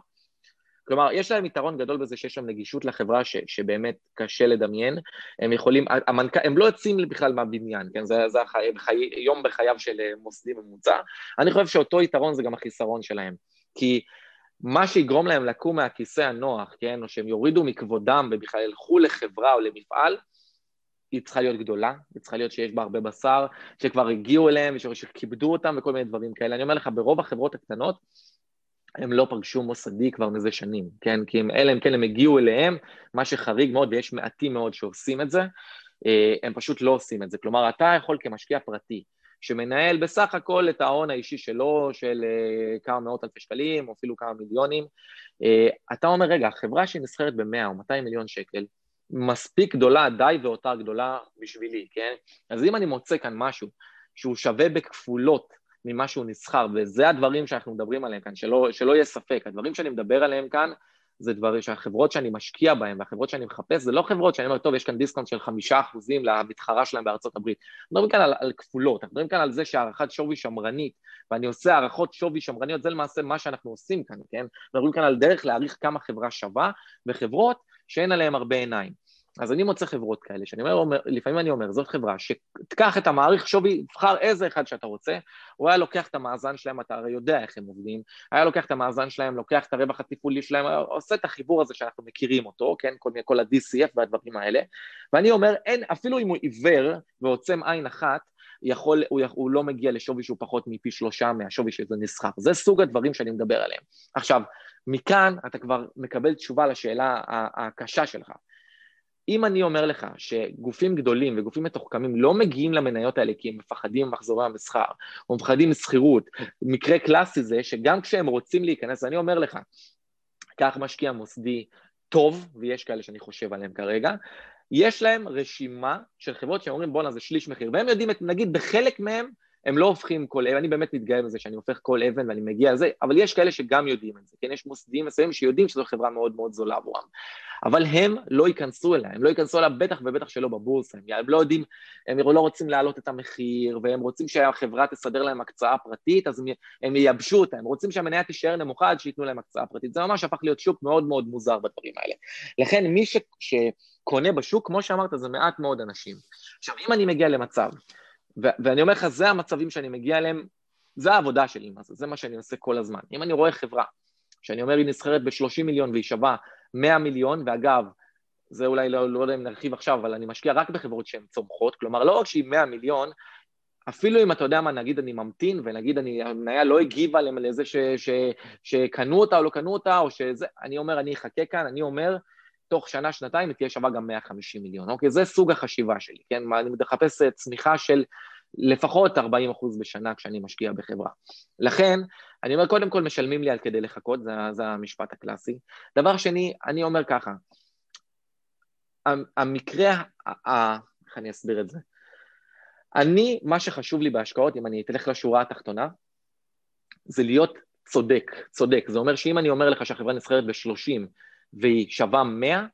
S2: כלומר, יש להם יתרון גדול בזה שיש שם נגישות לחברה ש, שבאמת קשה לדמיין. הם יכולים, המנכ... הם לא יוצאים בכלל מהבניין, כן? זה, זה החי, חי, יום בחייו של אה, מוסדי ממוצע. אני חושב שאותו יתרון זה גם החיסרון שלהם. כי מה שיגרום להם לקום מהכיסא הנוח, כן, או שהם יורידו מכבודם ובכלל ילכו לחברה או למפעל, היא צריכה להיות גדולה, היא צריכה להיות שיש בה הרבה בשר, שכבר הגיעו אליהם ושכיבדו אותם וכל מיני דברים כאלה. אני אומר לך, ברוב החברות הקטנות, הם לא פגשו מוסדי כבר מזה שנים, כן? כי אם אלה, אם כן, הם הגיעו אליהם, מה שחריג מאוד, ויש מעטים מאוד שעושים את זה. הם פשוט לא עושים את זה. כלומר, אתה יכול כמשקיע פרטי, שמנהל בסך הכל את ההון האישי שלו, של כמה מאות אלפי שקלים, או אפילו כמה מיליונים, אתה אומר, רגע, חברה שהיא נסחרת ב-100 או 200 מיליון שקל, מספיק גדולה, די והותר גדולה בשבילי, כן? אז אם אני מוצא כאן משהו שהוא שווה בכפולות ממה שהוא נסחר, וזה הדברים שאנחנו מדברים עליהם כאן, שלא, שלא יהיה ספק, הדברים שאני מדבר עליהם כאן זה דברים שהחברות שאני משקיע בהן והחברות שאני מחפש, זה לא חברות שאני אומר, טוב, יש כאן דיסקאונט של חמישה אחוזים למתחרה שלהם בארצות הברית. אנחנו מדברים כאן על, על כפולות, אנחנו מדברים כאן על זה שהערכת שווי שמרנית, ואני עושה הערכות שווי שמרניות, זה למעשה מה שאנחנו עושים כאן, כן? אנחנו מדברים כאן על דרך להעריך כמה חברה שווה, וחברות שאין עליהן הרבה עיניים. אז אני מוצא חברות כאלה, שאני אומר, לפעמים אני אומר, זאת חברה שתקח את המעריך שווי, תבחר איזה אחד שאתה רוצה, הוא היה לוקח את המאזן שלהם, אתה הרי יודע איך הם עובדים, היה לוקח את המאזן שלהם, לוקח את הרווח התפעולי שלהם, עושה את החיבור הזה שאנחנו מכירים אותו, כן, כל, כל ה-DCF והדברים האלה, ואני אומר, אין, אפילו אם הוא עיוור ועוצם עין אחת, יכול, הוא, הוא לא מגיע לשווי שהוא פחות מפי שלושה מהשווי שזה נסחר. זה סוג הדברים שאני מדבר עליהם. עכשיו, מכאן אתה כבר מקבל תשובה לשאלה הקשה שלך. אם אני אומר לך שגופים גדולים וגופים מתוחכמים לא מגיעים למניות האלה כי הם מפחדים ממחזורי המסחר, או מפחדים משכירות, מקרה קלאסי זה שגם כשהם רוצים להיכנס, אני אומר לך, קח משקיע מוסדי טוב, ויש כאלה שאני חושב עליהם כרגע, יש להם רשימה של חברות שאומרים בואנה זה שליש מחיר, והם יודעים, את, נגיד בחלק מהם הם לא הופכים כל אבן, אני באמת מתגאה בזה שאני הופך כל אבן ואני מגיע לזה, אבל יש כאלה שגם יודעים את זה, כן, יש מוסדיים מסוימים שיודעים שזו חברה מאוד מאוד זולה עבורם, אבל הם לא ייכנסו אליה, הם לא ייכנסו אליה בטח ובטח שלא בבורסה, הם לא יודעים, הם לא רוצים להעלות את המחיר, והם רוצים שהחברה תסדר להם הקצאה פרטית, אז הם, הם ייבשו אותה, הם רוצים שהמניה תישאר נמוכה עד שייתנו להם הקצאה פרטית, זה ממש הפך להיות שוק מאוד מאוד מוזר בדברים האלה. לכן מי ש... שקונה בשוק, כמו שאמרת, זה מעט מאוד אנשים. עכשיו, אם אני מגיע למצב ו- ואני אומר לך, זה המצבים שאני מגיע אליהם, זה העבודה שלי, מה זה, זה מה שאני עושה כל הזמן. אם אני רואה חברה, שאני אומר היא נסחרת ב-30 מיליון והיא שווה 100 מיליון, ואגב, זה אולי לא, לא יודע אם נרחיב עכשיו, אבל אני משקיע רק בחברות שהן צומחות, כלומר לא רק שהיא 100 מיליון, אפילו אם אתה יודע מה, נגיד אני ממתין, ונגיד אני, המניה לא הגיבה לזה ש, ש, שקנו אותה או לא קנו אותה, או שזה, אני אומר, אני אחכה כאן, אני אומר, תוך שנה, שנתיים היא תהיה שווה גם 150 מיליון, אוקיי? זה סוג החשיבה שלי, כן? אני מחפש אה, צמיחה של לפחות 40 אחוז בשנה כשאני משקיע בחברה. לכן, אני אומר, קודם כל משלמים לי על כדי לחכות, זה, זה המשפט הקלאסי. דבר שני, אני אומר ככה, המקרה, איך אני אסביר את זה? אני, מה שחשוב לי בהשקעות, אם אני אתלך לשורה התחתונה, זה להיות צודק, צודק. זה אומר שאם אני אומר לך שהחברה נסחרת ב-30 והיא שווה 100,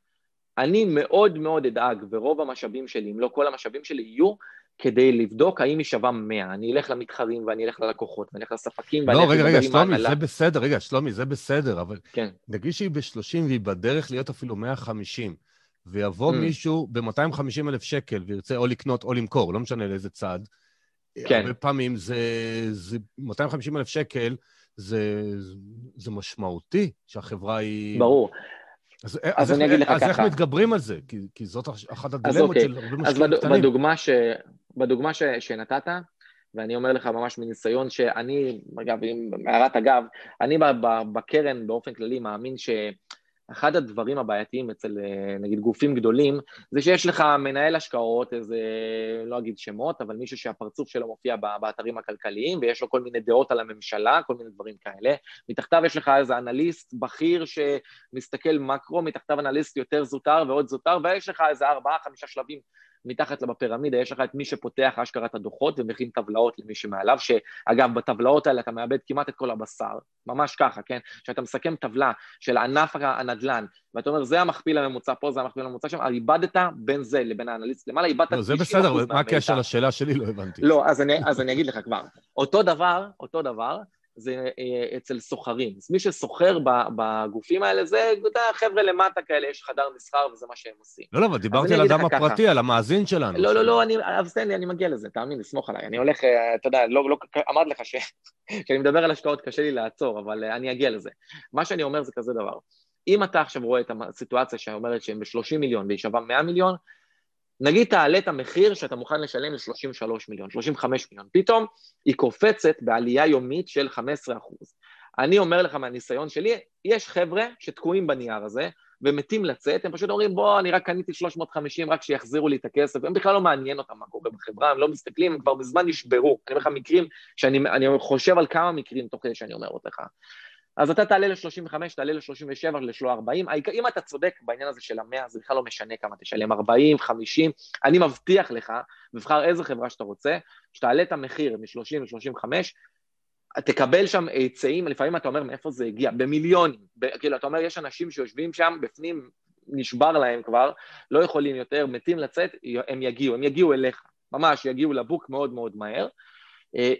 S2: אני מאוד מאוד אדאג, ורוב המשאבים שלי, אם לא כל המשאבים שלי, יהיו כדי לבדוק האם היא שווה 100. אני אלך למתחרים ואני אלך ללקוחות ואני אלך לספקים ואני
S1: לא, רגע, רגע, שלומי, זה בסדר, רגע, שלומי, זה בסדר, אבל
S2: כן.
S1: נגיד שהיא ב-30 והיא בדרך להיות אפילו 150, ויבוא mm. מישהו ב-250 אלף שקל וירצה או לקנות או למכור, לא משנה לאיזה צד. כן. הרבה פעמים זה, זה 250 אלף שקל, זה, זה משמעותי שהחברה היא...
S2: ברור.
S1: אז, אז, אז אני אגיד לך אז ככה. אז איך מתגברים על זה? כי, כי זאת אחת הדילמות אוקיי. של הרבה משקיעים קטנים. אז
S2: בדוגמה, ש, בדוגמה ש, שנתת, ואני אומר לך ממש מניסיון שאני, אגב, הערת אגב, אני בקרן באופן כללי מאמין ש... אחד הדברים הבעייתיים אצל אה, נגיד גופים גדולים, זה שיש לך מנהל השקעות, איזה, לא אגיד שמות, אבל מישהו שהפרצוף שלו מופיע באתרים הכלכליים, ויש לו כל מיני דעות על הממשלה, כל מיני דברים כאלה. מתחתיו יש לך איזה אנליסט בכיר שמסתכל מקרו, מתחתיו אנליסט יותר זוטר ועוד זוטר, ויש לך איזה ארבעה, חמישה שלבים מתחת בפירמידה יש לך את מי שפותח אשכרה את הדוחות ומכין טבלאות למי שמעליו, שאגב, בטבלאות האלה אתה מאבד כמעט את כל הבשר, ממש ככה, כן? כשאתה מסכם טבלה של ענף הנדל"ן, ואתה אומר, זה המכפיל הממוצע פה, זה המכפיל הממוצע שם, איבדת בין זה לבין האנליסט למעלה, איבדת 90%
S1: לא, זה בסדר, מה הקשר לשאלה שלי? לא הבנתי.
S2: לא, אז אני, אז אני אגיד לך כבר. אותו דבר, אותו דבר, זה אה, אצל סוחרים. אז מי שסוחר בגופים האלה זה, אתה יודע, חבר'ה למטה כאלה, יש חדר מסחר וזה מה שהם עושים.
S1: לא, לא, אבל דיברתי על אדם הפרטי, על המאזין שלנו.
S2: לא, לא, לא, אני, אז תן לי, אני מגיע לזה, תאמין לי, סמוך עליי. אני הולך, אה, אתה יודע, לא, לא, אמרתי לך שכשאני מדבר על השקעות קשה לי לעצור, אבל אה, אני אגיע לזה. מה שאני אומר זה כזה דבר. אם אתה עכשיו רואה את הסיטואציה שאומרת שהם ב-30 מיליון והיא שווה 100 מיליון, נגיד תעלה את המחיר שאתה מוכן לשלם ל-33 מיליון, 35 מיליון, פתאום היא קופצת בעלייה יומית של 15 אחוז. אני אומר לך מהניסיון שלי, יש חבר'ה שתקועים בנייר הזה, ומתים לצאת, הם פשוט אומרים, בוא, אני רק קניתי 350, רק שיחזירו לי את הכסף, הם בכלל לא מעניין אותם מה קורה בחברה, הם לא מסתכלים, הם כבר מזמן נשברו. אני אומר לך מקרים, שאני חושב על כמה מקרים תוך כדי שאני אומר אותך. אז אתה תעלה ל-35, תעלה ל-37, לשלו 40. אם אתה צודק בעניין הזה של המאה, זה בכלל לא משנה כמה תשלם, 40, 50, אני מבטיח לך, מבחר איזה חברה שאתה רוצה, שתעלה את המחיר מ-30 ל-35, תקבל שם היצעים, לפעמים אתה אומר מאיפה זה הגיע, במיליונים, ב, כאילו אתה אומר יש אנשים שיושבים שם בפנים, נשבר להם כבר, לא יכולים יותר, מתים לצאת, הם יגיעו, הם יגיעו אליך, ממש יגיעו לבוק מאוד מאוד מהר,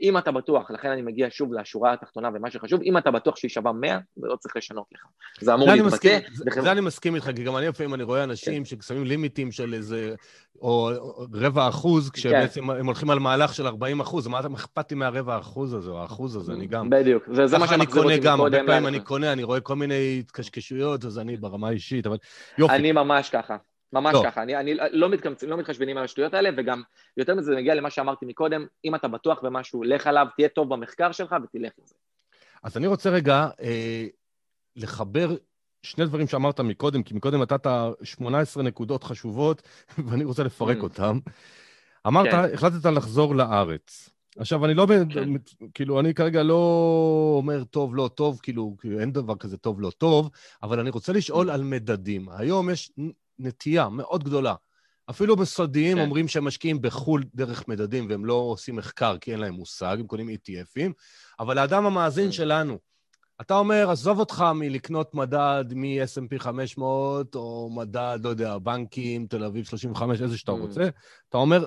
S2: אם אתה בטוח, לכן אני מגיע שוב לשורה התחתונה ומה שחשוב, אם אתה בטוח שהיא שווה 100, זה לא צריך לשנות לך. זה אמור להתבטא.
S1: זה אני מסכים איתך, כי גם אני לפעמים אני רואה אנשים כן. ששמים לימיטים של איזה, או רבע אחוז, כשבעצם כן. הם הולכים על מהלך של 40 אחוז, מה אכפת לי מהרבע אחוז הזה, או האחוז הזה, אני גם...
S2: בדיוק, וזה מה שמחזיר אותי
S1: גם, הרבה פעמים אני קונה, אני רואה כל מיני התקשקשויות, אז אני ברמה האישית, אבל יופי.
S2: אני ממש ככה. ממש לא. ככה, אני, אני לא, מתקמצ... לא מתחשבנים על השטויות האלה, וגם יותר מזה, זה מגיע למה שאמרתי מקודם, אם אתה בטוח במשהו, לך עליו, תהיה טוב במחקר שלך ותלך עם זה.
S1: אז אני רוצה רגע אה, לחבר שני דברים שאמרת מקודם, כי מקודם נתת 18 נקודות חשובות, ואני רוצה לפרק mm. אותן. אמרת, כן. החלטת לחזור לארץ. עכשיו, אני לא, כן. כאילו, אני כרגע לא אומר טוב, לא טוב, כאילו, אין דבר כזה טוב, לא טוב, אבל אני רוצה לשאול mm. על מדדים. היום יש נטייה מאוד גדולה. אפילו בסודיים כן. אומרים שהם משקיעים בחו"ל דרך מדדים והם לא עושים מחקר כי אין להם מושג, הם קונים ETFים, אבל האדם המאזין כן. שלנו, אתה אומר, עזוב אותך מלקנות מדד מ-S&P 500 או מדד, לא יודע, בנקים, תל אביב 35, איזה שאתה mm. רוצה, אתה אומר,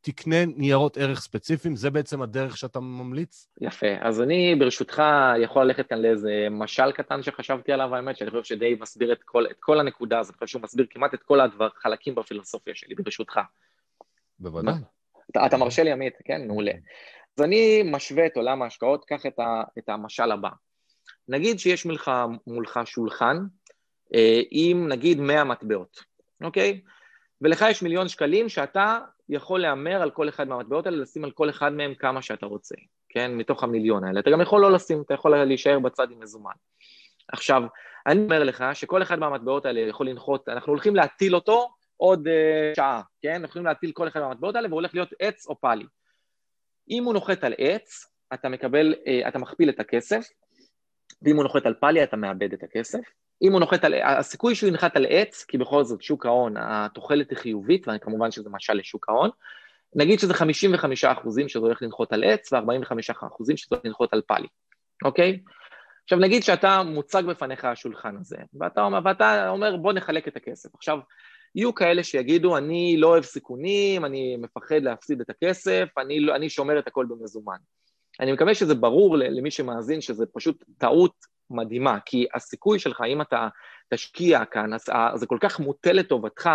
S1: תקנה ניירות ערך ספציפיים, זה בעצם הדרך שאתה ממליץ?
S2: יפה. אז אני ברשותך יכול ללכת כאן לאיזה משל קטן שחשבתי עליו, האמת, שאני חושב שדי מסביר את כל, את כל הנקודה הזאת, אני חושב שהוא מסביר כמעט את כל החלקים בפילוסופיה שלי, ברשותך.
S1: בוודאי.
S2: אתה, אתה מרשה לי, עמית? כן, מעולה. אז אני משווה את עולם ההשקעות, קח את, ה, את המשל הבא. נגיד שיש מולך, מולך שולחן אה, עם נגיד 100 מטבעות, אוקיי? ולך יש מיליון שקלים שאתה יכול להמר על כל אחד מהמטבעות האלה, לשים על כל אחד מהם כמה שאתה רוצה, כן? מתוך המיליון האלה. אתה גם יכול לא לשים, אתה יכול להישאר בצד עם מזומן. עכשיו, אני אומר לך שכל אחד מהמטבעות האלה יכול לנחות, אנחנו הולכים להטיל אותו עוד uh, שעה, כן? אנחנו הולכים להטיל כל אחד מהמטבעות האלה והוא הולך להיות עץ או פאלי. אם הוא נוחת על עץ, אתה מקבל, uh, אתה מכפיל את הכסף, ואם הוא נוחת על פאלי אתה מאבד את הכסף. אם הוא נוחת על, הסיכוי שהוא ינחת על עץ, כי בכל זאת שוק ההון, התוחלת היא חיובית, וכמובן שזה משל לשוק ההון, נגיד שזה 55 אחוזים שזה הולך לנחות על עץ, ו-45 אחוזים שזה הולך לנחות על פאלי, אוקיי? עכשיו נגיד שאתה מוצג בפניך השולחן הזה, ואתה, ואתה אומר בוא נחלק את הכסף. עכשיו, יהיו כאלה שיגידו אני לא אוהב סיכונים, אני מפחד להפסיד את הכסף, אני, לא, אני שומר את הכל במזומן. אני מקווה שזה ברור למי שמאזין שזה פשוט טעות מדהימה, כי הסיכוי שלך, אם אתה תשקיע כאן, אז זה כל כך מוטה לטובתך,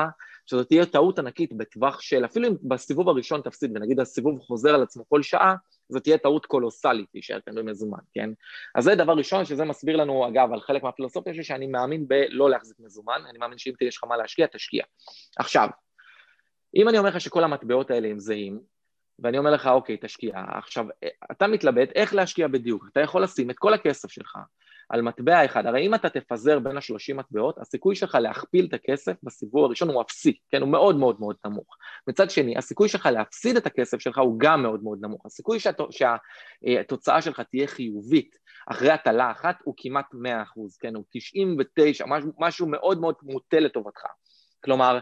S2: שזאת תהיה טעות ענקית בטווח של, אפילו אם בסיבוב הראשון תפסיד, ונגיד הסיבוב חוזר על עצמו כל שעה, זאת תהיה טעות קולוסלית להישאר כאן במזומן, כן? אז זה דבר ראשון, שזה מסביר לנו, אגב, על חלק מהפילוסופיה שלי, שאני מאמין בלא להחזיק מזומן, אני מאמין שאם יש לך מה להשקיע, תשקיע. עכשיו, אם אני אומר לך שכל המטבעות האלה הם זהים, ואני אומר לך, אוקיי, תשקיע. עכשיו, אתה מתלבט איך להשקיע בדיוק. אתה יכול לשים את כל הכסף שלך על מטבע אחד. הרי אם אתה תפזר בין השלושים מטבעות, הסיכוי שלך להכפיל את הכסף בסיבוב הראשון הוא אפסי, כן? הוא מאוד מאוד מאוד נמוך. מצד שני, הסיכוי שלך להפסיד את הכסף שלך הוא גם מאוד מאוד נמוך. הסיכוי שהת... שהתוצאה שלך תהיה חיובית אחרי הטלה אחת הוא כמעט 100 כן? הוא 99, משהו, משהו מאוד מאוד מוטה לטובתך. כלומר,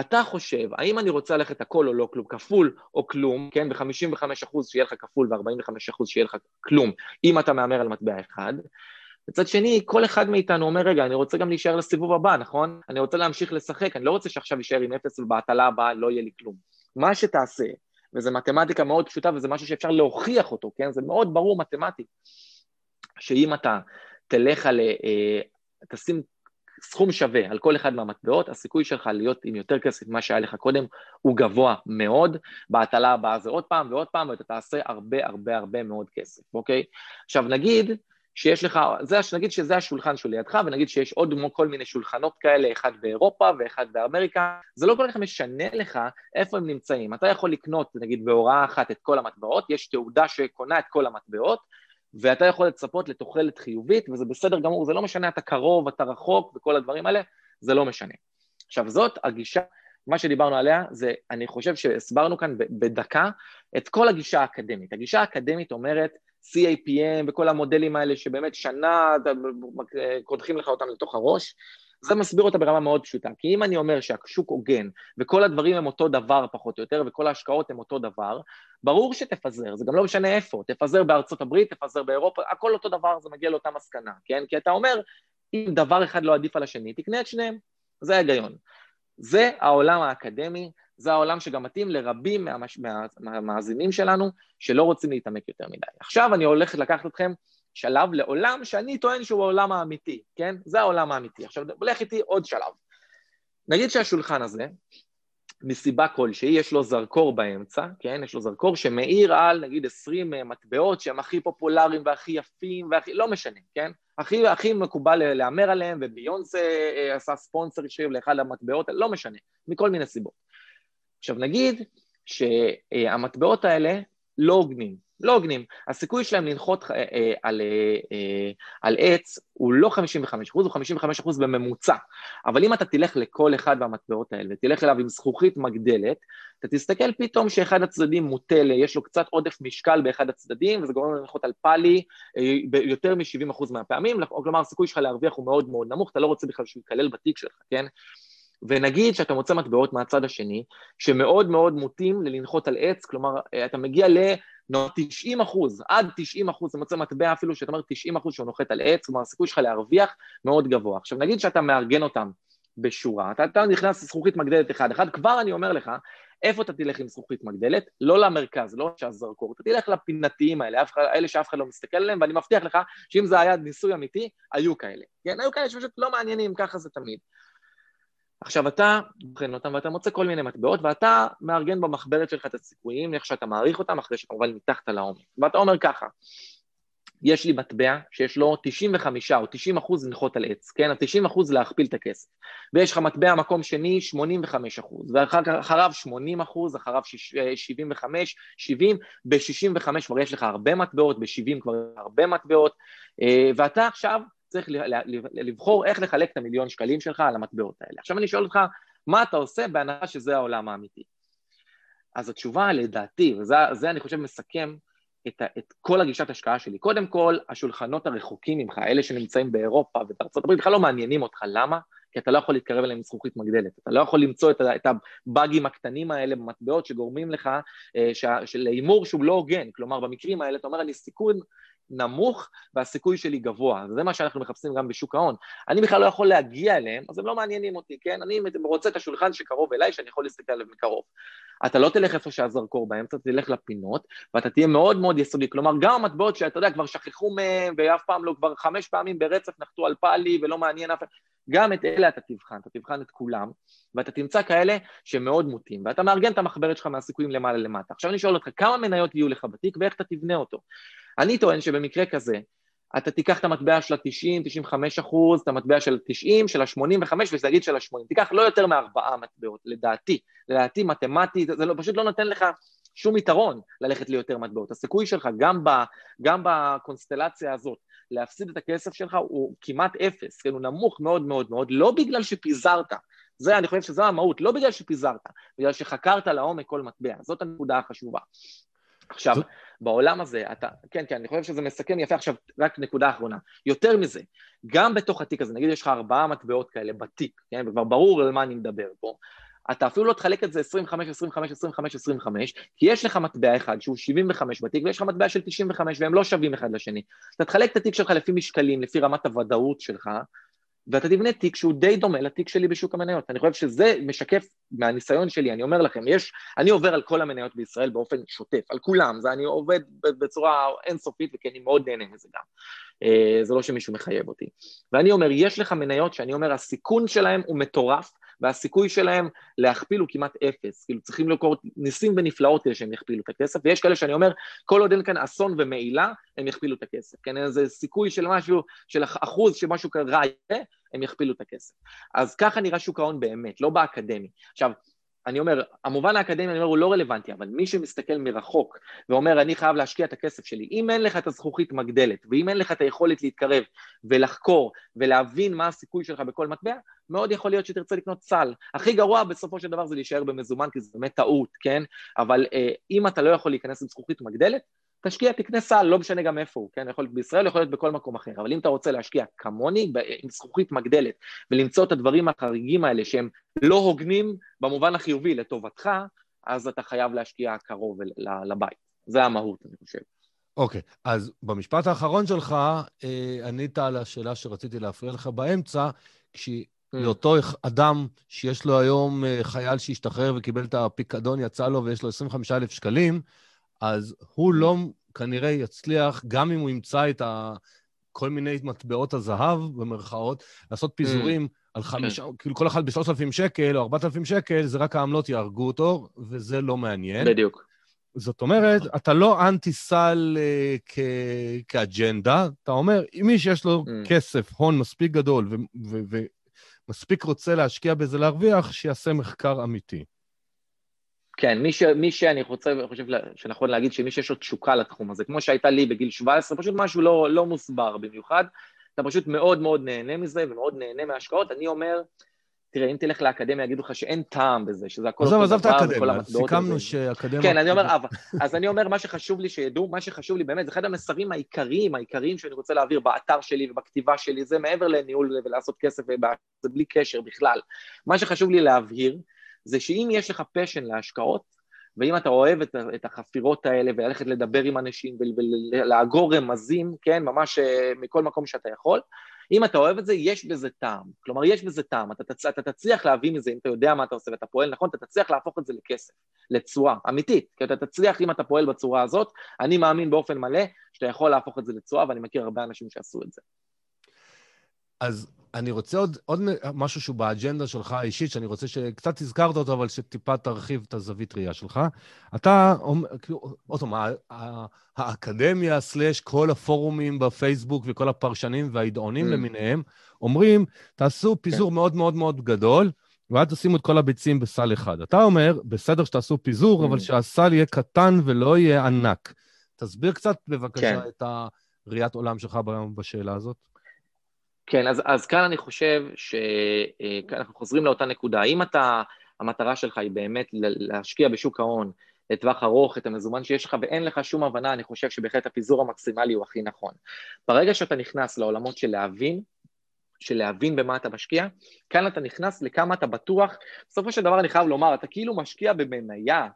S2: אתה חושב, האם אני רוצה ללכת הכל או לא כלום, כפול או כלום, כן, ב-55% שיהיה לך כפול ו-45% שיהיה לך כלום, אם אתה מהמר על מטבע אחד, מצד שני, כל אחד מאיתנו אומר, רגע, אני רוצה גם להישאר לסיבוב הבא, נכון? אני רוצה להמשיך לשחק, אני לא רוצה שעכשיו יישאר עם אפס ובהטלה הבאה לא יהיה לי כלום. מה שתעשה, וזו מתמטיקה מאוד פשוטה וזה משהו שאפשר להוכיח אותו, כן? זה מאוד ברור מתמטית, שאם אתה תלך על, אה, תשים סכום שווה על כל אחד מהמטבעות, הסיכוי שלך להיות עם יותר כסף ממה שהיה לך קודם הוא גבוה מאוד, בהטלה הבאה זה עוד פעם ועוד פעם, ואתה תעשה הרבה הרבה הרבה מאוד כסף, אוקיי? עכשיו נגיד שיש לך, זה, נגיד שזה השולחן שלידך, ונגיד שיש עוד כל מיני שולחנות כאלה, אחד באירופה ואחד באמריקה, זה לא כל כך משנה לך איפה הם נמצאים. אתה יכול לקנות, נגיד, בהוראה אחת את כל המטבעות, יש תעודה שקונה את כל המטבעות, ואתה יכול לצפות לתוחלת חיובית, וזה בסדר גמור, זה לא משנה, אתה קרוב, אתה רחוק, וכל הדברים האלה, זה לא משנה. עכשיו, זאת הגישה, מה שדיברנו עליה, זה, אני חושב שהסברנו כאן בדקה את כל הגישה האקדמית. הגישה האקדמית אומרת, CAPM וכל המודלים האלה שבאמת שנה קודחים לך אותם לתוך הראש, זה מסביר אותה ברמה מאוד פשוטה. כי אם אני אומר שהשוק הוגן וכל הדברים הם אותו דבר פחות או יותר וכל ההשקעות הם אותו דבר, ברור שתפזר, זה גם לא משנה איפה, תפזר בארצות הברית, תפזר באירופה, הכל אותו דבר, זה מגיע לאותה מסקנה, כן? כי אתה אומר, אם דבר אחד לא עדיף על השני, תקנה את שניהם, זה ההיגיון. זה העולם האקדמי, זה העולם שגם מתאים לרבים מהמאזינים שלנו שלא רוצים להתעמק יותר מדי. עכשיו אני הולך לקחת אתכם שלב לעולם שאני טוען שהוא העולם האמיתי, כן? זה העולם האמיתי. עכשיו, לך איתי עוד שלב. נגיד שהשולחן הזה, מסיבה כלשהי, יש לו זרקור באמצע, כן? יש לו זרקור שמאיר על נגיד 20 אה, מטבעות שהם הכי פופולריים והכי יפים והכי... לא משנה, כן? הכי, הכי מקובל להמר עליהם, וביונסה אה, עשה ספונסר ישיר לאחד המטבעות, לא משנה, מכל מיני סיבות. עכשיו נגיד שהמטבעות האלה לא הוגנים, לא הוגנים. הסיכוי שלהם לנחות אה, אה, על, אה, על עץ הוא לא 55 הוא 55 בממוצע. אבל אם אתה תלך לכל אחד מהמטבעות האלה ותלך אליו עם זכוכית מגדלת, אתה תסתכל פתאום שאחד הצדדים מוטה, יש לו קצת עודף משקל באחד הצדדים, וזה גורם לנחות על פאלי ביותר מ-70 מהפעמים, כלומר הסיכוי שלך להרוויח הוא מאוד מאוד נמוך, אתה לא רוצה בכלל שהוא ייכלל בתיק שלך, כן? ונגיד שאתה מוצא מטבעות מהצד השני, שמאוד מאוד מוטים ללנחות על עץ, כלומר, אתה מגיע ל... 90 אחוז, עד 90 אחוז, אתה מוצא מטבע אפילו שאתה אומר 90 אחוז שהוא נוחת על עץ, כלומר הסיכוי שלך להרוויח מאוד גבוה. עכשיו נגיד שאתה מארגן אותם בשורה, אתה, אתה נכנס לזכוכית מגדלת אחד, אחד כבר אני אומר לך, איפה אתה תלך עם זכוכית מגדלת? לא למרכז, לא שהזרקור, אתה תלך לפינתיים האלה, אלה שאף אחד לא מסתכל עליהם, ואני מבטיח לך שאם זה היה ניסוי אמיתי, היו כאלה. כן, היו כאלה שפשוט לא מעניינים, ככה זה תמיד. עכשיו אתה בוחן אותם ואתה מוצא כל מיני מטבעות ואתה מארגן במחברת שלך את הסיכויים, איך שאתה מעריך אותם, אחרי שכמובן ניתחת לעומק. ואתה אומר ככה, יש לי מטבע שיש לו 95 או 90 אחוז לנחות על עץ, כן? ה-90 אחוז להכפיל את הכסף. ויש לך מטבע מקום שני 85 אחוז, ואחריו 80 אחוז, אחריו 75, 70, ב-65 כבר יש לך הרבה מטבעות, ב-70 כבר הרבה מטבעות, אה, ואתה עכשיו צריך לבחור איך לחלק את המיליון שקלים שלך על המטבעות האלה. עכשיו אני שואל אותך, מה אתה עושה בהנחה שזה העולם האמיתי? אז התשובה לדעתי, וזה אני חושב מסכם את, את כל הגישת השקעה שלי, קודם כל, השולחנות הרחוקים ממך, אלה שנמצאים באירופה ובארצות הברית, בכלל לא מעניינים אותך, למה? כי אתה לא יכול להתקרב אליהם עם זכוכית מגדלת, אתה לא יכול למצוא את, את הבאגים הקטנים האלה במטבעות שגורמים לך, אה, להימור שהוא לא הוגן, כלומר במקרים האלה אתה אומר אני סיכון נמוך והסיכוי שלי גבוה, זה מה שאנחנו מחפשים גם בשוק ההון. אני בכלל לא יכול להגיע אליהם, אז הם לא מעניינים אותי, כן? אני רוצה את השולחן שקרוב אליי, שאני יכול להסתכל עליו מקרוב. אתה לא תלך איפה שהזרקור באמצע, תלך לפינות, ואתה תהיה מאוד מאוד יסודי. כלומר, גם המטבעות שאתה יודע, כבר שכחו מהם, ואף פעם לא, כבר חמש פעמים ברצף נחתו על פאלי, ולא מעניין אף אחד, גם את אלה אתה תבחן, אתה תבחן את כולם, ואתה תמצא כאלה שמאוד מוטים, ואתה מארגן את המחברת שלך מהסיכויים למעלה למטה. עכשיו אני שואל אותך, כמה מניות יהיו לך בתיק ואיך אתה תבנה אותו? אני טוען שבמקרה כזה, אתה תיקח את המטבע של ה-90, 95 אחוז, את המטבע של ה-90, של ה-85 וזה להגיד של ה-80. תיקח לא יותר מארבעה מטבעות, לדעתי. לדעתי, מתמטית, זה לא, פשוט לא נותן לך שום יתרון ללכת ליותר מטבעות. הסיכוי שלך, גם, ב, גם בקונסטלציה הזאת, להפסיד את הכסף שלך הוא כמעט אפס, כן, הוא נמוך מאוד מאוד מאוד, לא בגלל שפיזרת, זה, אני חושב שזו המהות, לא בגלל שפיזרת, בגלל שחקרת לעומק כל מטבע, זאת הנקודה החשובה. עכשיו, בעולם הזה, אתה, כן, כן, אני חושב שזה מסכם יפה עכשיו, רק נקודה אחרונה. יותר מזה, גם בתוך התיק הזה, נגיד יש לך ארבעה מטבעות כאלה בתיק, כן, וכבר ברור על מה אני מדבר פה, אתה אפילו לא תחלק את זה 25, 25, 25, 25, כי יש לך מטבע אחד שהוא 75 בתיק ויש לך מטבע של 95 והם לא שווים אחד לשני. אתה תחלק את התיק שלך לפי משקלים, לפי רמת הוודאות שלך, ואתה תבנה תיק שהוא די דומה לתיק שלי בשוק המניות. אני חושב שזה משקף מהניסיון שלי, אני אומר לכם, יש, אני עובר על כל המניות בישראל באופן שוטף, על כולם, זה אני עובד בצורה אינסופית וכי אני מאוד נהנה מזה גם. אה, זה לא שמישהו מחייב אותי. ואני אומר, יש לך מניות שאני אומר, הסיכון שלהם הוא מטורף, והסיכוי שלהם להכפיל הוא כמעט אפס, כאילו צריכים לקרות ניסים ונפלאות כדי שהם יכפילו את הכסף, ויש כאלה שאני אומר, כל עוד אין כאן אסון ומעילה, הם יכפילו את הכסף, כן, איזה סיכוי של משהו, של אחוז שמשהו רע יהיה, הם יכפילו את הכסף. אז ככה נראה שוק ההון באמת, לא באקדמי. עכשיו, אני אומר, המובן האקדמי, אני אומר, הוא לא רלוונטי, אבל מי שמסתכל מרחוק ואומר, אני חייב להשקיע את הכסף שלי, אם אין לך את הזכוכית מגדלת, ואם אין לך את היכולת להתקרב ולחקור ולהבין מה הסיכוי שלך בכל מטבע, מאוד יכול להיות שתרצה לקנות סל. הכי גרוע בסופו של דבר זה להישאר במזומן, כי זה באמת טעות, כן? אבל אה, אם אתה לא יכול להיכנס עם זכוכית מגדלת, תשקיע, תקנה סל, לא משנה גם איפה הוא, כן? יכול להיות בישראל, יכול להיות בכל מקום אחר, אבל אם אתה רוצה להשקיע כמוני, עם זכוכית מגדלת, ולמצוא את הדברים החריגים האלה שהם לא הוגנים במובן החיובי לטובתך, אז אתה חייב להשקיע קרוב לבית. זה המהות, אני חושב.
S1: אוקיי, okay, אז במשפט האחרון שלך, אה, ענית על השאלה שרציתי להפריע לך באמצע, כשלאותו mm. אדם שיש לו היום אה, חייל שהשתחרר וקיבל את הפיקדון, יצא לו ויש לו 25,000 שקלים, אז הוא לא כנראה יצליח, גם אם הוא ימצא את ה... כל מיני מטבעות הזהב, במרכאות, לעשות mm. פיזורים על חמישה, כן. כאילו כל אחד ב-3,000 שקל או 4,000 שקל, זה רק העמלות יהרגו אותו, וזה לא מעניין.
S2: בדיוק.
S1: זאת אומרת, נכון. אתה לא אנטי-סל uh, כ- כאג'נדה, אתה אומר, מי שיש לו mm. כסף, הון מספיק גדול ומספיק רוצה להשקיע בזה להרוויח, שיעשה מחקר אמיתי.
S2: כן, מי, ש, מי שאני רוצה, חושב שנכון להגיד שמי שיש לו תשוקה לתחום הזה, כמו שהייתה לי בגיל 17, פשוט משהו לא, לא מוסבר במיוחד, אתה פשוט מאוד מאוד נהנה מזה ומאוד נהנה מההשקעות. אני אומר, תראה, אם תלך לאקדמיה, יגידו לך שאין טעם בזה, שזה הכל
S1: דבר, עזוב את האקדמיה, סיכמנו שאקדמיה...
S2: כן, אני אומר, אבל, אז אני אומר, מה שחשוב לי שידעו, מה שחשוב לי באמת, זה אחד המסרים העיקריים, העיקריים שאני רוצה להעביר באתר שלי ובכתיבה שלי, זה מעבר לניהול ולעשות כסף, זה בלי קשר בכלל. מה שחשוב לי להבהיר, זה שאם יש לך פשן להשקעות, ואם אתה אוהב את, את החפירות האלה וללכת לדבר עם אנשים ולאגור רמזים, כן, ממש אה, מכל מקום שאתה יכול, אם אתה אוהב את זה, יש בזה טעם. כלומר, יש בזה טעם. אתה, תצ... אתה תצליח להביא מזה, אם אתה יודע מה אתה עושה ואתה פועל נכון, אתה תצליח להפוך את זה לכסף, לתשואה, אמיתית. כי אתה תצליח אם אתה פועל בצורה הזאת. אני מאמין באופן מלא שאתה יכול להפוך את זה לתשואה, ואני מכיר הרבה אנשים שעשו את זה.
S1: אז אני רוצה עוד, עוד משהו שהוא באג'נדה שלך האישית, שאני רוצה שקצת הזכרת אותו, אבל שטיפה תרחיב את הזווית ראייה שלך. אתה, כאילו, עוד פעם, האקדמיה סלאש כל הפורומים בפייסבוק וכל הפרשנים והידעונים mm. למיניהם, אומרים, תעשו פיזור כן. מאוד מאוד מאוד גדול, ואל תשימו את כל הביצים בסל אחד. אתה אומר, בסדר שתעשו פיזור, mm. אבל שהסל יהיה קטן ולא יהיה ענק. תסביר קצת, בבקשה, כן. את הראיית עולם שלך בשאלה הזאת.
S2: כן, אז, אז כאן אני חושב שאנחנו חוזרים לאותה נקודה. האם אתה, המטרה שלך היא באמת להשקיע בשוק ההון לטווח ארוך את המזומן שיש לך ואין לך שום הבנה, אני חושב שבהחלט הפיזור המקסימלי הוא הכי נכון. ברגע שאתה נכנס לעולמות של להבין, של להבין במה אתה משקיע, כאן אתה נכנס לכמה אתה בטוח, בסופו של דבר אני חייב לומר, אתה כאילו משקיע במניה,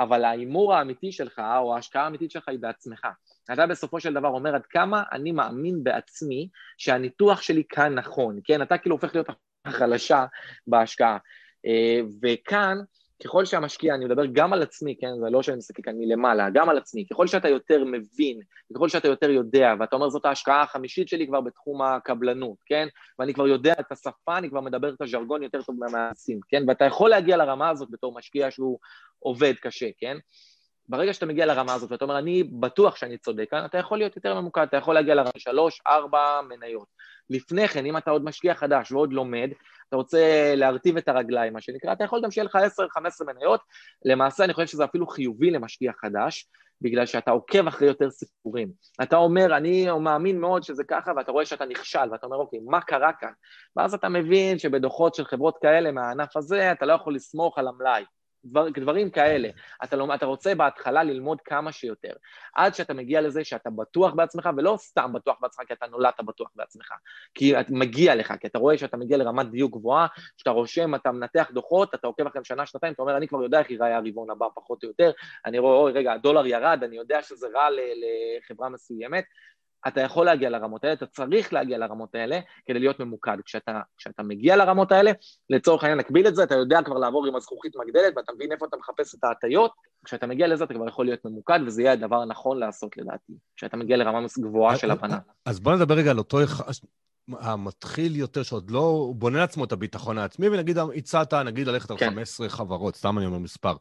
S2: אבל ההימור האמיתי שלך, או ההשקעה האמיתית שלך היא בעצמך. אתה בסופו של דבר אומר עד כמה אני מאמין בעצמי שהניתוח שלי כאן נכון, כן? אתה כאילו הופך להיות החלשה בהשקעה. אה, וכאן, ככל שהמשקיע, אני מדבר גם על עצמי, כן? זה לא שאני מסתכל כאן מלמעלה, גם על עצמי, ככל שאתה יותר מבין, ככל שאתה יותר יודע, ואתה אומר זאת ההשקעה החמישית שלי כבר בתחום הקבלנות, כן? ואני כבר יודע את השפה, אני כבר מדבר את הז'רגון יותר טוב מהמעשים, כן? ואתה יכול להגיע לרמה הזאת בתור משקיע שהוא עובד קשה, כן? ברגע שאתה מגיע לרמה הזאת ואתה אומר, אני בטוח שאני צודק כאן, אתה יכול להיות יותר ממוקד, אתה יכול להגיע לרמה שלוש, ארבע מניות. לפני כן, אם אתה עוד משקיע חדש ועוד לומד, אתה רוצה להרטיב את הרגליים, מה שנקרא, אתה יכול גם שיהיה לך 10-15 מניות. למעשה, אני חושב שזה אפילו חיובי למשקיע חדש, בגלל שאתה עוקב אחרי יותר סיפורים. אתה אומר, אני מאמין מאוד שזה ככה, ואתה רואה שאתה נכשל, ואתה אומר, אוקיי, מה קרה כאן? ואז אתה מבין שבדוחות של חברות כאלה מהענף הזה, אתה לא יכול לסמוך על המלאי. דבר, דברים כאלה. אתה, לא, אתה רוצה בהתחלה ללמוד כמה שיותר, עד שאתה מגיע לזה שאתה בטוח בעצמך, ולא סתם בטוח בעצמך כי אתה נולדת בטוח בעצמך, כי את מגיע לך, כי אתה רואה שאתה מגיע לרמת דיוק גבוהה, שאתה רושם, אתה מנתח דוחות, אתה עוקב אחריהם שנה, שנתיים, אתה אומר, אני כבר יודע איך ייראה הרבעון הבא, פחות או יותר, אני רואה, אוי, רגע, הדולר ירד, אני יודע שזה רע לחברה מסוימת, אתה יכול להגיע לרמות האלה, אתה צריך להגיע לרמות האלה כדי להיות ממוקד. כשאתה, כשאתה מגיע לרמות האלה, לצורך העניין נקביל את זה, אתה יודע כבר לעבור עם הזכוכית מגדלת ואתה מבין איפה אתה מחפש את ההטיות, כשאתה מגיע לזה אתה כבר יכול להיות ממוקד וזה יהיה הדבר הנכון לעשות לדעתי, כשאתה מגיע לרמה גבוהה של הבנה.
S1: אז בוא נדבר רגע על אותו המתחיל יותר, שעוד לא, הוא בונה לעצמו את הביטחון העצמי, ונגיד הצעת, נגיד, ללכת על כן. 15 חברות, סתם אני אומר מספר.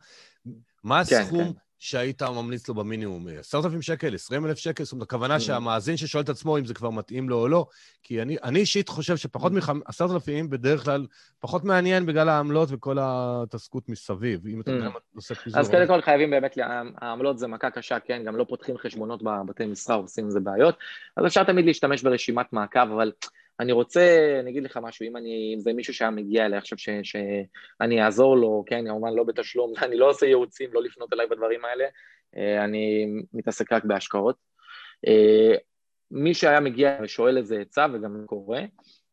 S1: מה כן, הסכום, כן, כן.
S3: שהיית ממליץ לו במינימום? 10,000 שקל, 20,000 שקל? זאת אומרת, הכוונה mm. שהמאזין ששואל את עצמו אם זה כבר מתאים לו או לא, כי אני, אני אישית חושב שפחות mm. מ-10,000 בדרך כלל פחות מעניין בגלל העמלות וכל ההתעסקות מסביב, אם אתה יודע mm. מה עושה פיזור.
S2: אז קודם כל חייבים באמת, העמלות זה מכה קשה, כן? גם לא פותחים חשבונות בבתי מסחר, עושים עם זה בעיות. אז אפשר תמיד להשתמש ברשימת מעקב, אבל אני רוצה, אני אגיד לך משהו, אם, אני, אם זה מישהו שהיה מגיע אליי עכשיו שאני אעזור לו, כן, כמובן לא בתשלום, אני לא עושה ייעוצים, לא לפנות אליי בדברים האלה, אה, אני מתעסק רק בהשקעות. אה, מי שהיה מגיע ושואל איזה עצה, וגם קורה,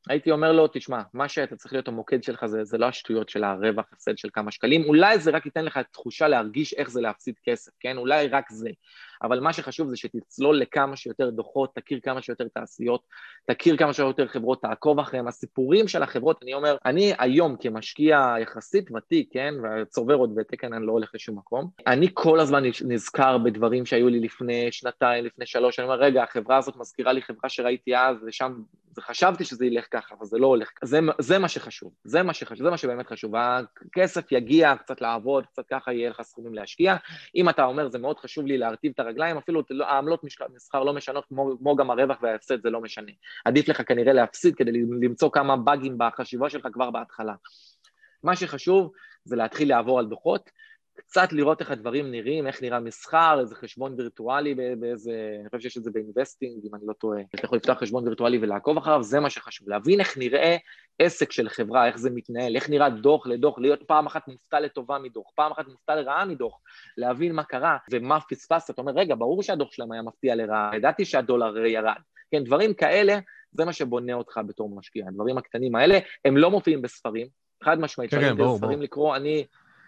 S2: הייתי אומר לו, תשמע, מה שאתה צריך להיות המוקד שלך זה, זה לא השטויות של הרווח, הפסד של כמה שקלים, אולי זה רק ייתן לך תחושה להרגיש איך זה להפסיד כסף, כן? אולי רק זה. אבל מה שחשוב זה שתצלול לכמה שיותר דוחות, תכיר כמה שיותר תעשיות, תכיר כמה שיותר חברות, תעקוב אחריהם. הסיפורים של החברות, אני אומר, אני היום כמשקיע יחסית ותיק, כן, וצובר עוד ותקן, אני לא הולך לשום מקום, אני כל הזמן נזכר בדברים שהיו לי לפני שנתיים, לפני שלוש, אני אומר, רגע, החברה הזאת מזכירה לי חברה שראיתי אז, ושם חשבתי שזה ילך ככה, אבל זה לא הולך ככה. זה, זה מה שחשוב, זה מה שחשוב, זה מה שבאמת חשוב. הכסף יגיע קצת לעבוד, קצת ככה יהיה לך סכומים להשקיע. אם אתה אומר, זה מאוד חשוב לי להרטיב את הרגליים, אפילו לא, העמלות מסחר לא משנות, כמו, כמו גם הרווח וההפסד, זה לא משנה. עדיף לך כנראה להפסיד כדי למצוא כמה באגים בחשיבה שלך כבר בהתחלה. מה שחשוב זה להתחיל לעבור על דוחות, קצת לראות איך הדברים נראים, איך נראה מסחר, איזה חשבון וירטואלי באיזה, אני חושב שיש את זה באינבסטינג, אם אני לא טועה. אתה יכול לפתוח חשבון וירטואלי ולעקוב אחריו, זה מה שחשוב. להבין איך נראה עסק של חברה, איך זה מתנהל, איך נראה דוח לדוח, להיות פעם אחת מופתע לטובה מדוח, פעם אחת מופתע לרעה מדוח, להבין מה קרה ומה פספסת. אתה אומר, רגע, ברור שהדוח שלהם היה מפתיע לרעה, ידעתי שהדולר ירד. כן, דברים כאלה, זה מה שבונה אותך בתור משקיע. הדברים הקטנים האלה, הם לא מופיעים בספרים, חד משמעית, כן, כן, ברור, ברור. לקרוא, אני...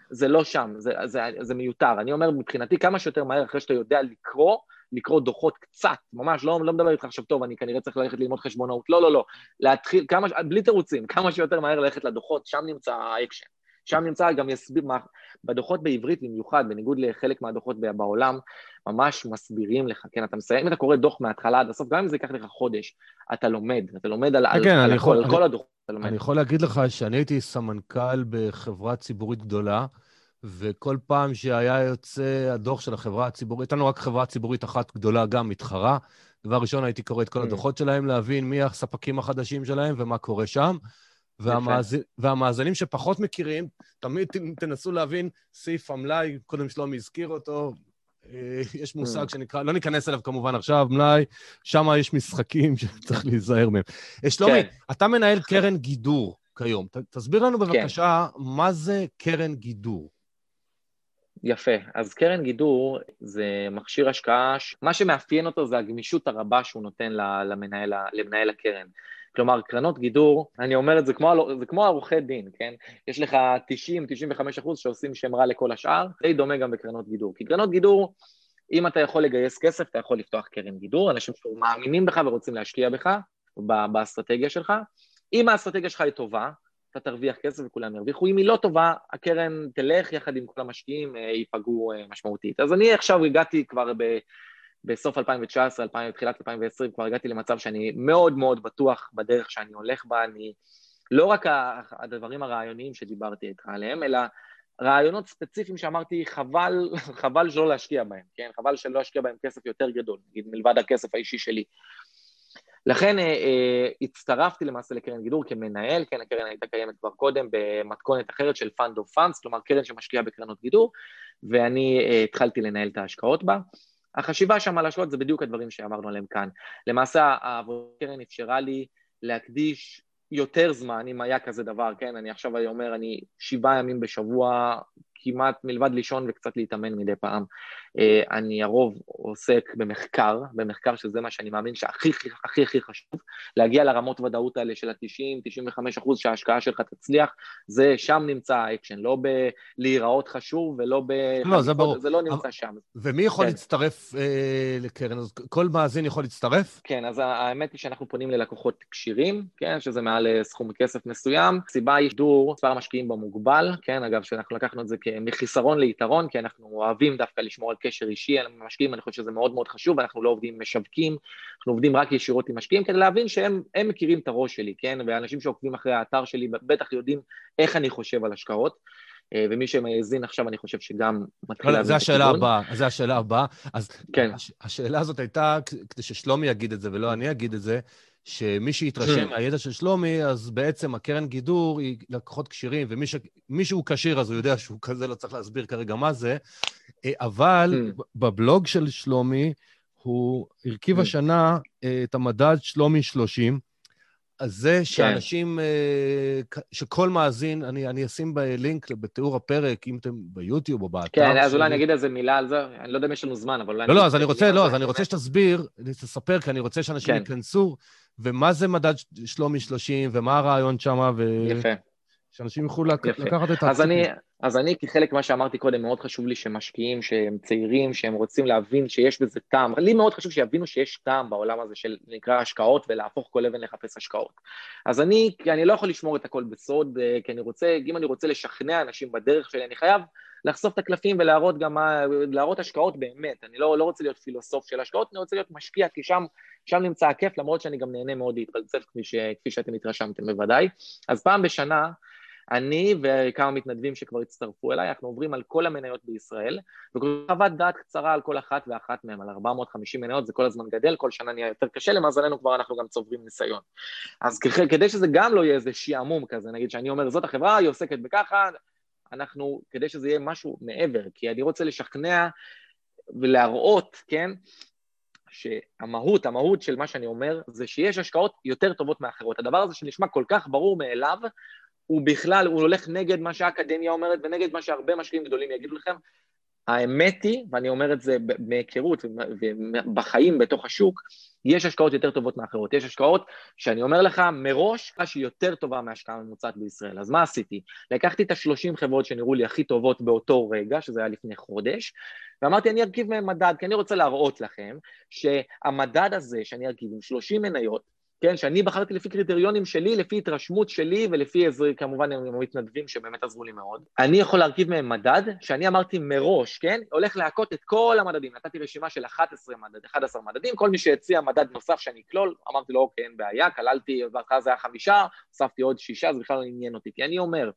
S2: זה לא שם, זה, זה, זה מיותר. אני אומר, מבחינתי, כמה שיותר מהר, אחרי שאתה יודע לקרוא, לקרוא דוחות קצת, ממש, לא, לא מדבר איתך עכשיו, טוב, אני כנראה צריך ללכת ללמוד חשבונאות, לא, לא, לא. להתחיל, כמה, בלי תירוצים, כמה שיותר מהר ללכת לדוחות, שם נמצא האקשן. שם נמצא, גם יסביר, מה, בדוחות בעברית במיוחד, בניגוד לחלק מהדוחות בעולם, ממש מסבירים לך, כן, אתה מסיים, אם אתה קורא דוח מההתחלה עד הסוף, גם אם זה ייקח לך חודש, אתה לומד, אתה לומד על,
S1: כן,
S2: על,
S1: על, יכול,
S2: על כל הדוחות, אתה לומד.
S1: אני יכול להגיד לך שאני הייתי סמנכ"ל בחברה ציבורית גדולה, וכל פעם שהיה יוצא הדוח של החברה הציבורית, הייתה לנו רק חברה ציבורית אחת גדולה, גם מתחרה. דבר ראשון, הייתי קורא את כל mm. הדוחות שלהם, להבין מי הספקים החדשים שלהם ומה קורה שם. והמאז... והמאזנים שפחות מכירים, תמיד תנסו להבין סעיף המלאי, קודם שלומי הזכיר אותו, אה, יש מושג mm. שנקרא, לא ניכנס אליו כמובן עכשיו, מלאי, שם יש משחקים שצריך להיזהר מהם. אה, שלומי, כן. אתה מנהל קרן גידור כיום. תסביר לנו כן. בבקשה כן. מה זה קרן גידור.
S2: יפה. אז קרן גידור זה מכשיר השקעה, מה שמאפיין אותו זה הגמישות הרבה שהוא נותן למנהל, למנהל הקרן. כלומר, קרנות גידור, אני אומר את זה כמו, זה כמו עורכי דין, כן? יש לך 90-95 אחוז שעושים שם רע לכל השאר, די דומה גם בקרנות גידור. כי קרנות גידור, אם אתה יכול לגייס כסף, אתה יכול לפתוח קרן גידור, אנשים שמאמינים בך ורוצים להשקיע בך, באסטרטגיה שלך. אם האסטרטגיה שלך היא טובה, אתה תרוויח כסף וכולם ירוויחו. אם היא לא טובה, הקרן תלך יחד עם כל המשקיעים, אה, ייפגעו אה, משמעותית. אז אני עכשיו הגעתי כבר ב... בסוף 2019, 2000, תחילת 2020, כבר הגעתי למצב שאני מאוד מאוד בטוח בדרך שאני הולך בה, אני... לא רק הדברים הרעיוניים שדיברתי איתך עליהם, אלא רעיונות ספציפיים שאמרתי, חבל, חבל שלא להשקיע בהם, כן? חבל שלא להשקיע בהם כסף יותר גדול, נגיד מלבד הכסף האישי שלי. לכן אה, אה, הצטרפתי למעשה לקרן גידור כמנהל, כן, הקרן הייתה קיימת כבר קודם במתכונת אחרת של Fund of Funds, כלומר קרן שמשקיעה בקרנות גידור, ואני אה, התחלתי לנהל את ההשקעות בה. החשיבה שם על השקעות זה בדיוק הדברים שאמרנו עליהם כאן. למעשה העבודת הקרן אפשרה לי להקדיש יותר זמן, אם היה כזה דבר, כן, אני עכשיו אומר, אני שבעה ימים בשבוע כמעט מלבד לישון וקצת להתאמן מדי פעם. אה, אני הרוב עוסק במחקר, במחקר שזה מה שאני מאמין שהכי הכי הכי חשוב, להגיע לרמות ודאות האלה של ה-90-95 אחוז שההשקעה שלך תצליח, זה שם נמצא האקשן, לא בלהיראות חשוב ולא ב...
S1: לא, זה ברור.
S2: זה לא נמצא שם.
S1: ומי יכול כן. להצטרף אה, לקרן? אז כל מאזין יכול להצטרף?
S2: כן, אז האמת היא שאנחנו פונים ללקוחות כשירים, כן, שזה מעל אה, סכום כסף מסוים. הסיבה היא שידור, מספר המשקיעים במוגבל, כן, אגב, שאנחנו לקחנו את זה מחיסרון ליתרון, כי אנחנו אוהבים דווקא לשמור על קשר אישי על המשקיעים, אני חושב שזה מאוד מאוד חשוב, אנחנו לא עובדים משווקים, אנחנו עובדים רק ישירות עם משקיעים, כדי להבין שהם מכירים את הראש שלי, כן? ואנשים שעוקבים אחרי האתר שלי בטח יודעים איך אני חושב על השקעות. אה, ומי שמאזין עכשיו, אני חושב שגם מתחיל
S1: להבין את הכיוון. זה השאלה הבאה, זה השאלה הבאה. אז
S2: כן.
S1: הש, השאלה הזאת הייתה, כדי ששלומי יגיד את זה ולא אני אגיד את זה, שמי שיתרשם מהידע של שלומי, אז בעצם הקרן גידור היא לקוחות כשירים, ומי שהוא כשיר אז הוא יודע שהוא כזה, לא צריך להסביר כרגע מה זה, אה, אבל בבלוג של שלומי, הוא הרכיב השנה את המדד שלומי 30, אז זה כן. שאנשים, כן. שכל מאזין, אני, אני אשים בלינק בתיאור הפרק, אם אתם ביוטיוב או באתר.
S2: כן, אז אולי אני אגיד איזה מילה על זה, אני לא יודע אם יש לנו זמן, אבל אולי...
S1: לא, לא, אז אני רוצה, לא, אז אני רוצה שתסביר, תספר, כי אני רוצה שאנשים כן. ייכנסו, ומה זה מדד שלומי 30, ומה הרעיון שם, ו...
S2: יפה.
S1: שאנשים יוכלו לק... לקחת את
S2: אז אני, אז אני, כחלק ממה שאמרתי קודם, מאוד חשוב לי שמשקיעים, שהם צעירים, שהם רוצים להבין שיש בזה טעם. לי מאוד חשוב שיבינו שיש טעם בעולם הזה של נקרא השקעות, ולהפוך כל אבן לחפש השקעות. אז אני, אני לא יכול לשמור את הכל בסוד, אה, כי אני רוצה, אם אני רוצה לשכנע אנשים בדרך שלי, אני חייב לחשוף את הקלפים ולהראות גם מה, להראות השקעות באמת. אני לא, לא רוצה להיות פילוסוף של השקעות, אני רוצה להיות משקיע, כי שם, שם נמצא הכיף, למרות שאני גם נהנה מאוד להתפלצף, כפי, ש, כפי שאתם התרשמתם בוודאי. אז פעם בשנה, אני וכמה מתנדבים שכבר הצטרפו אליי, אנחנו עוברים על כל המניות בישראל, וחוות דעת קצרה על כל אחת ואחת מהן, על 450 מניות, זה כל הזמן גדל, כל שנה נהיה יותר קשה, למזלנו כבר אנחנו גם צוברים ניסיון. אז כדי שזה גם לא יהיה איזה שעמום כזה, נגיד שאני אומר, זאת החברה, היא עוסקת בככה, אנחנו, כדי שזה יהיה משהו מעבר, כי אני רוצה לשכנע ולהראות, כן, שהמהות, המהות של מה שאני אומר, זה שיש השקעות יותר טובות מאחרות. הדבר הזה שנשמע כל כך ברור מאליו, הוא בכלל, הוא הולך נגד מה שהאקדמיה אומרת ונגד מה שהרבה משקיעים גדולים יגידו לכם. האמת היא, ואני אומר את זה מהיכרות ובחיים בתוך השוק, יש השקעות יותר טובות מאחרות. יש השקעות שאני אומר לך מראש, שהיא יותר טובה מהשקעה ממוצעת בישראל. אז מה עשיתי? לקחתי את השלושים חברות שנראו לי הכי טובות באותו רגע, שזה היה לפני חודש, ואמרתי, אני ארכיב מהם מדד, כי אני רוצה להראות לכם שהמדד הזה שאני ארכיב עם שלושים מניות, כן, שאני בחרתי לפי קריטריונים שלי, לפי התרשמות שלי ולפי איזה, כמובן עם המתנדבים שבאמת עזרו לי מאוד. אני יכול להרכיב מהם מדד, שאני אמרתי מראש, כן, הולך להכות את כל המדדים. נתתי רשימה של 11 מדד, 11 מדדים, כל מי שהציע מדד נוסף שאני אכלול, אמרתי לו, אוקיי, אין בעיה, כללתי, בהתחלה זה היה חמישה, הוספתי עוד שישה, זה בכלל לא עניין אותי, כי אני אומר,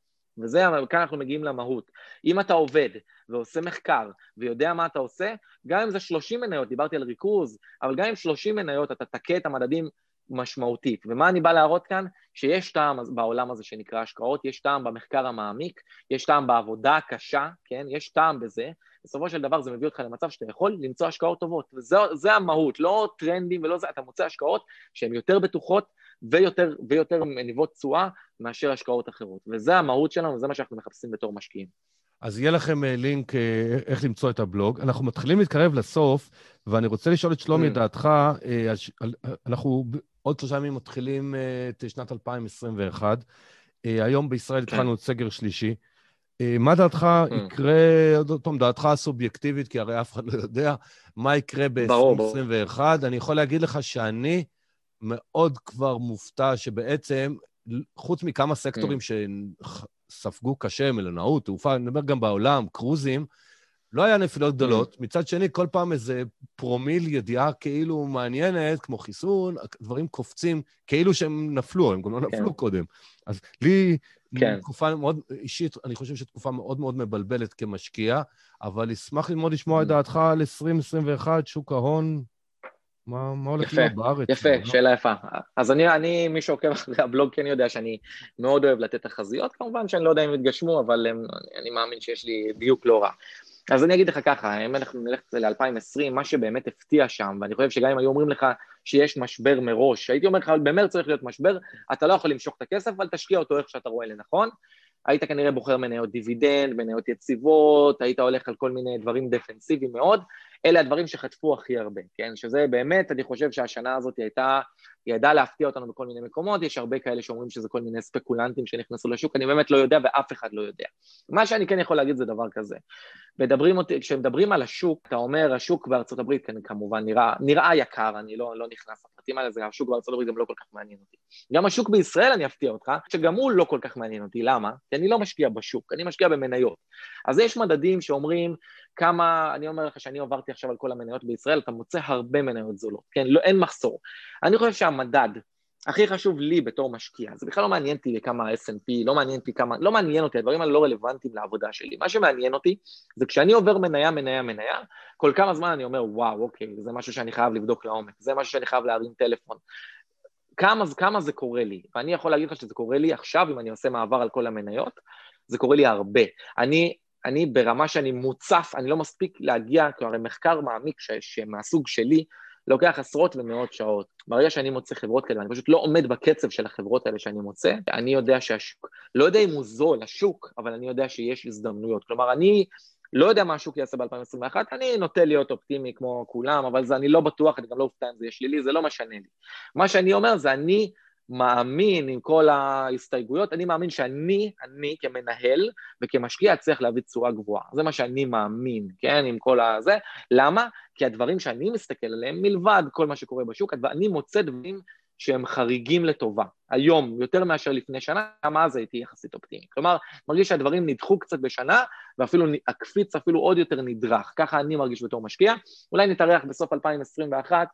S2: וזה, כאן אנחנו מגיעים למהות. אם אתה עובד ועושה מחקר ויודע מה אתה עושה, גם אם זה 30 מניות, דיברתי על ריכוז, אבל גם אם 30 מניות אתה תכה את המדדים משמעותית. ומה אני בא להראות כאן? שיש טעם בעולם הזה שנקרא השקעות, יש טעם במחקר המעמיק, יש טעם בעבודה הקשה, כן? יש טעם בזה. בסופו של דבר זה מביא אותך למצב שאתה יכול למצוא השקעות טובות. וזה המהות, לא טרנדים ולא זה, אתה מוצא השקעות שהן יותר בטוחות ויותר, ויותר מניבות תשואה מאשר השקעות אחרות. וזה המהות שלנו, וזה מה שאנחנו מחפשים בתור משקיעים.
S1: אז יהיה לכם אה, לינק אה, איך למצוא את הבלוג. אנחנו מתחילים להתקרב לסוף, ואני רוצה לשאול את שלומי את mm. דעתך, אה, אנחנו עוד שלושה ימים מתחילים את שנת 2021. היום בישראל. התחלנו את סגר שלישי. מה דעתך. יקרה, עוד פעם, דעתך הסובייקטיבית, כי הרי אף אחד לא יודע, מה יקרה ב-2021? אני יכול להגיד לך שאני מאוד כבר מופתע שבעצם, חוץ מכמה סקטורים mm. ספגו קשה, מלונאות, תעופה, אני מדבר גם בעולם, קרוזים, לא היה נפילות גדולות. Mm. מצד שני, כל פעם איזה פרומיל ידיעה כאילו מעניינת, כמו חיסון, דברים קופצים כאילו שהם נפלו, הם גם לא נפלו כן. קודם. אז לי, כן. תקופה מאוד אישית, אני חושב שתקופה מאוד מאוד מבלבלת כמשקיע, אבל אשמח ללמוד לשמוע את mm. דעתך על 2021, שוק ההון, מה, מה הולך להיות בארץ?
S2: יפה, לא? שאלה יפה. אז אני, אני, מי שעוקב אחרי הבלוג כן יודע שאני מאוד אוהב לתת תחזיות, כמובן שאני לא יודע אם יתגשמו, אבל הם, אני מאמין שיש לי דיוק לא רע. אז אני אגיד לך ככה, אם אנחנו נלך ל-2020, מה שבאמת הפתיע שם, ואני חושב שגם אם היו אומרים לך שיש משבר מראש, הייתי אומר לך, במרץ צריך להיות משבר, אתה לא יכול למשוך את הכסף, אבל תשקיע אותו איך שאתה רואה לנכון. היית כנראה בוחר מניות דיבידנד, מניות יציבות, היית הולך על כל מיני דברים דפנסיביים מאוד, אלה הדברים שחטפו הכי הרבה, כן? שזה באמת, אני חושב שהשנה הזאת הייתה, היא ידעה להפתיע אותנו בכל מיני מקומות, יש הרבה כאלה שאומרים שזה כל מיני ספקולנטים שנכנסו לשוק, אני באמת לא יודע ואף אחד לא יודע. מה שאני כן יכול להגיד זה דבר כזה. מדברים אותי, כשמדברים על השוק, אתה אומר, השוק בארצות הברית כן, כמובן נראה, נראה יקר, אני לא, לא נכנס האלה, זה השוק בארצות הברית גם לא כל כך מעניין אותי. גם השוק בישראל, אני אפתיע אותך, שגם הוא לא כל כך מעניין אותי, למה? כי אני לא משקיע בשוק, אני משקיע במניות. אז יש מדדים שאומרים כמה, אני אומר לך שאני עברתי עכשיו על כל המניות בישראל, אתה מוצא הרבה מניות זולות, כן? לא, אין מחסור. אני חושב שהמדד הכי חשוב לי בתור משקיע, זה בכלל לא מעניין אותי כמה S&P, לא מעניין אותי כמה, לא מעניין אותי, הדברים האלה לא רלוונטיים לעבודה שלי. מה שמעניין אותי זה כשאני עובר מניה, מניה, מניה, כל כמה זמן אני אומר, וואו, אוקיי, זה משהו שאני חייב לבדוק לעומק, זה משהו שאני חייב להרים טלפון. כמה, כמה זה קורה לי? ואני יכול להגיד לך שזה קורה לי עכשיו, אם אני עושה מעבר על כל המניות, זה קורה לי הרבה. אני, אני ברמה שאני מוצף, אני לא מספיק להגיע, כלומר, מחקר מעמיק מהסוג שלי, לוקח עשרות ומאות שעות. ברגע שאני מוצא חברות כאלה, אני פשוט לא עומד בקצב של החברות האלה שאני מוצא, אני יודע שהשוק, לא יודע אם הוא זול, השוק, אבל אני יודע שיש הזדמנויות. כלומר, אני לא יודע מה השוק יעשה ב-2021, אני נוטה להיות אופטימי כמו כולם, אבל זה אני לא בטוח, אני גם לא אופתע אם זה יהיה שלילי, זה לא משנה לי. מה שאני אומר זה אני מאמין עם כל ההסתייגויות, אני מאמין שאני, אני כמנהל וכמשקיע אצליח להביא תשואה גבוהה. זה מה שאני מאמין, כן, עם כל הזה. למה? כי הדברים שאני מסתכל עליהם, מלבד כל מה שקורה בשוק, אני מוצא דברים שהם חריגים לטובה. היום, יותר מאשר לפני שנה, גם אז הייתי יחסית אופטימי. כלומר, מרגיש שהדברים נדחו קצת בשנה, ואפילו הקפיץ אפילו עוד יותר נדרך. ככה אני מרגיש בתור משקיע. אולי נתארח בסוף 2021,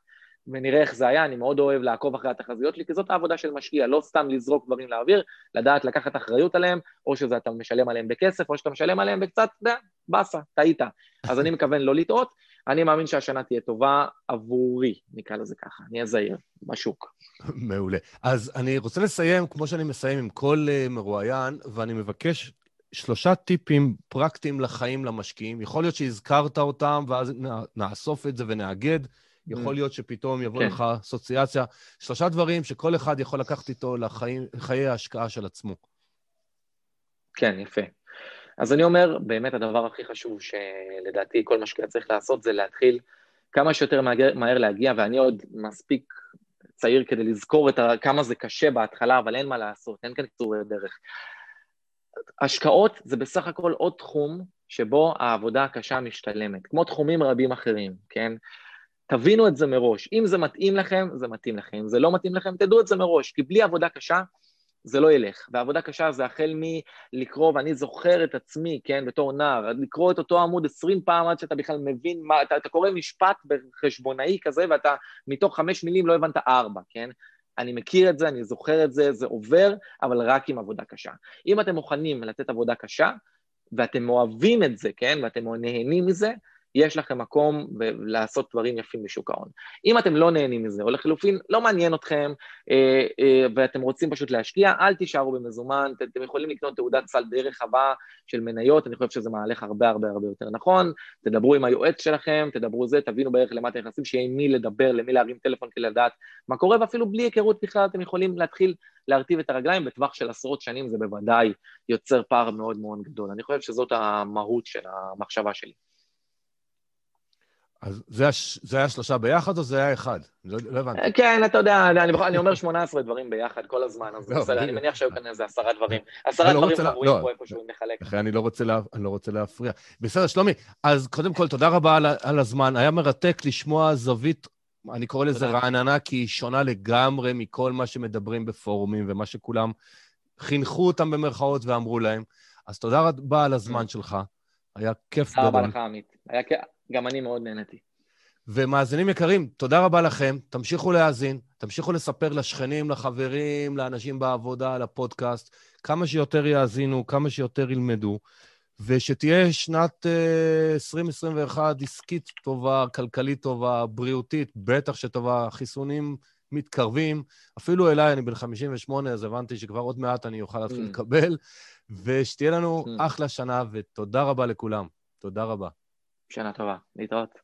S2: ונראה איך זה היה, אני מאוד אוהב לעקוב אחרי התחזיות שלי, כי זאת העבודה של משקיע, לא סתם לזרוק דברים לאוויר, לדעת לקחת אחריות עליהם, או שזה אתה משלם עליהם בכסף, או שאתה משלם עליהם בקצת, אתה יודע, באסה, טעית. אז אני מכוון לא לטעות, אני מאמין שהשנה תהיה טובה עבורי, נקרא לזה ככה, אני אהיה זהיר בשוק.
S1: מעולה. אז אני רוצה לסיים, כמו שאני מסיים עם כל uh, מרואיין, ואני מבקש שלושה טיפים פרקטיים לחיים למשקיעים. יכול להיות שהזכרת אותם, ואז נאסוף את זה ונאגד. יכול mm. להיות שפתאום יבוא כן. לך אסוציאציה. שלושה דברים שכל אחד יכול לקחת איתו לחיי ההשקעה של עצמו.
S2: כן, יפה. אז אני אומר, באמת הדבר הכי חשוב שלדעתי כל משקיע צריך לעשות זה להתחיל כמה שיותר מהר להגיע, ואני עוד מספיק צעיר כדי לזכור את ה, כמה זה קשה בהתחלה, אבל אין מה לעשות, אין כאן קיצורי דרך. השקעות זה בסך הכל עוד תחום שבו העבודה הקשה משתלמת, כמו תחומים רבים אחרים, כן? תבינו את זה מראש. אם זה מתאים לכם, זה מתאים לכם. אם זה לא מתאים לכם, תדעו את זה מראש, כי בלי עבודה קשה, זה לא ילך. ועבודה קשה זה החל מלקרוא, ואני זוכר את עצמי, כן, בתור נער, לקרוא את אותו עמוד עשרים פעם עד שאתה בכלל מבין מה, אתה, אתה קורא משפט בחשבונאי כזה, ואתה מתוך חמש מילים לא הבנת ארבע, כן? אני מכיר את זה, אני זוכר את זה, זה עובר, אבל רק עם עבודה קשה. אם אתם מוכנים לתת עבודה קשה, ואתם אוהבים את זה, כן, ואתם נהנים מזה, יש לכם מקום לעשות דברים יפים בשוק ההון. אם אתם לא נהנים מזה, או לחלופין, לא מעניין אתכם, אה, אה, ואתם רוצים פשוט להשקיע, אל תישארו במזומן, אתם יכולים לקנות תעודת סל די רחבה של מניות, אני חושב שזה מהלך הרבה הרבה הרבה יותר נכון, תדברו עם היועץ שלכם, תדברו זה, תבינו בערך למה אתם נכנסים, שיהיה עם מי לדבר, למי להרים טלפון כדי לדעת מה קורה, ואפילו בלי היכרות בכלל אתם יכולים להתחיל להרטיב את הרגליים, בטווח של עשרות שנים זה בוודאי יוצר פער מאוד מאוד גדול. אני חושב שזאת המהות של המחשבה שלי.
S1: אז זה, הש... זה היה שלושה ביחד או זה היה אחד? לא, לא הבנתי.
S2: כן, אתה יודע, אני, אני אומר 18 דברים ביחד כל הזמן, אז לא, בסדר, אני מניח שהיו כאן איזה עשרה דברים. עשרה לא דברים חבויים לא, פה איפה שהוא מחלק.
S1: אחרי אני לא רוצה, לה, אני לא רוצה להפריע. בסדר, שלומי, אז קודם כל, תודה רבה על, על הזמן. היה מרתק לשמוע זווית, אני קורא לזה רעננה, כי היא שונה לגמרי מכל מה שמדברים בפורומים ומה שכולם חינכו אותם במרכאות ואמרו להם. אז תודה רבה על הזמן mm. שלך. היה כיף
S2: גדול. תודה רבה לך, עמית. היה כיף. גם אני מאוד נהניתי.
S1: ומאזינים יקרים, תודה רבה לכם, תמשיכו להאזין, תמשיכו לספר לשכנים, לחברים, לאנשים בעבודה, לפודקאסט, כמה שיותר יאזינו, כמה שיותר ילמדו, ושתהיה שנת uh, 2021 עסקית טובה, כלכלית טובה, בריאותית, בטח שטובה, חיסונים מתקרבים. אפילו אליי, אני בן 58, אז הבנתי שכבר עוד מעט אני אוכל להתחיל mm. לקבל, ושתהיה לנו mm. אחלה שנה, ותודה רבה לכולם. תודה רבה.
S2: שנה טובה, להתראות.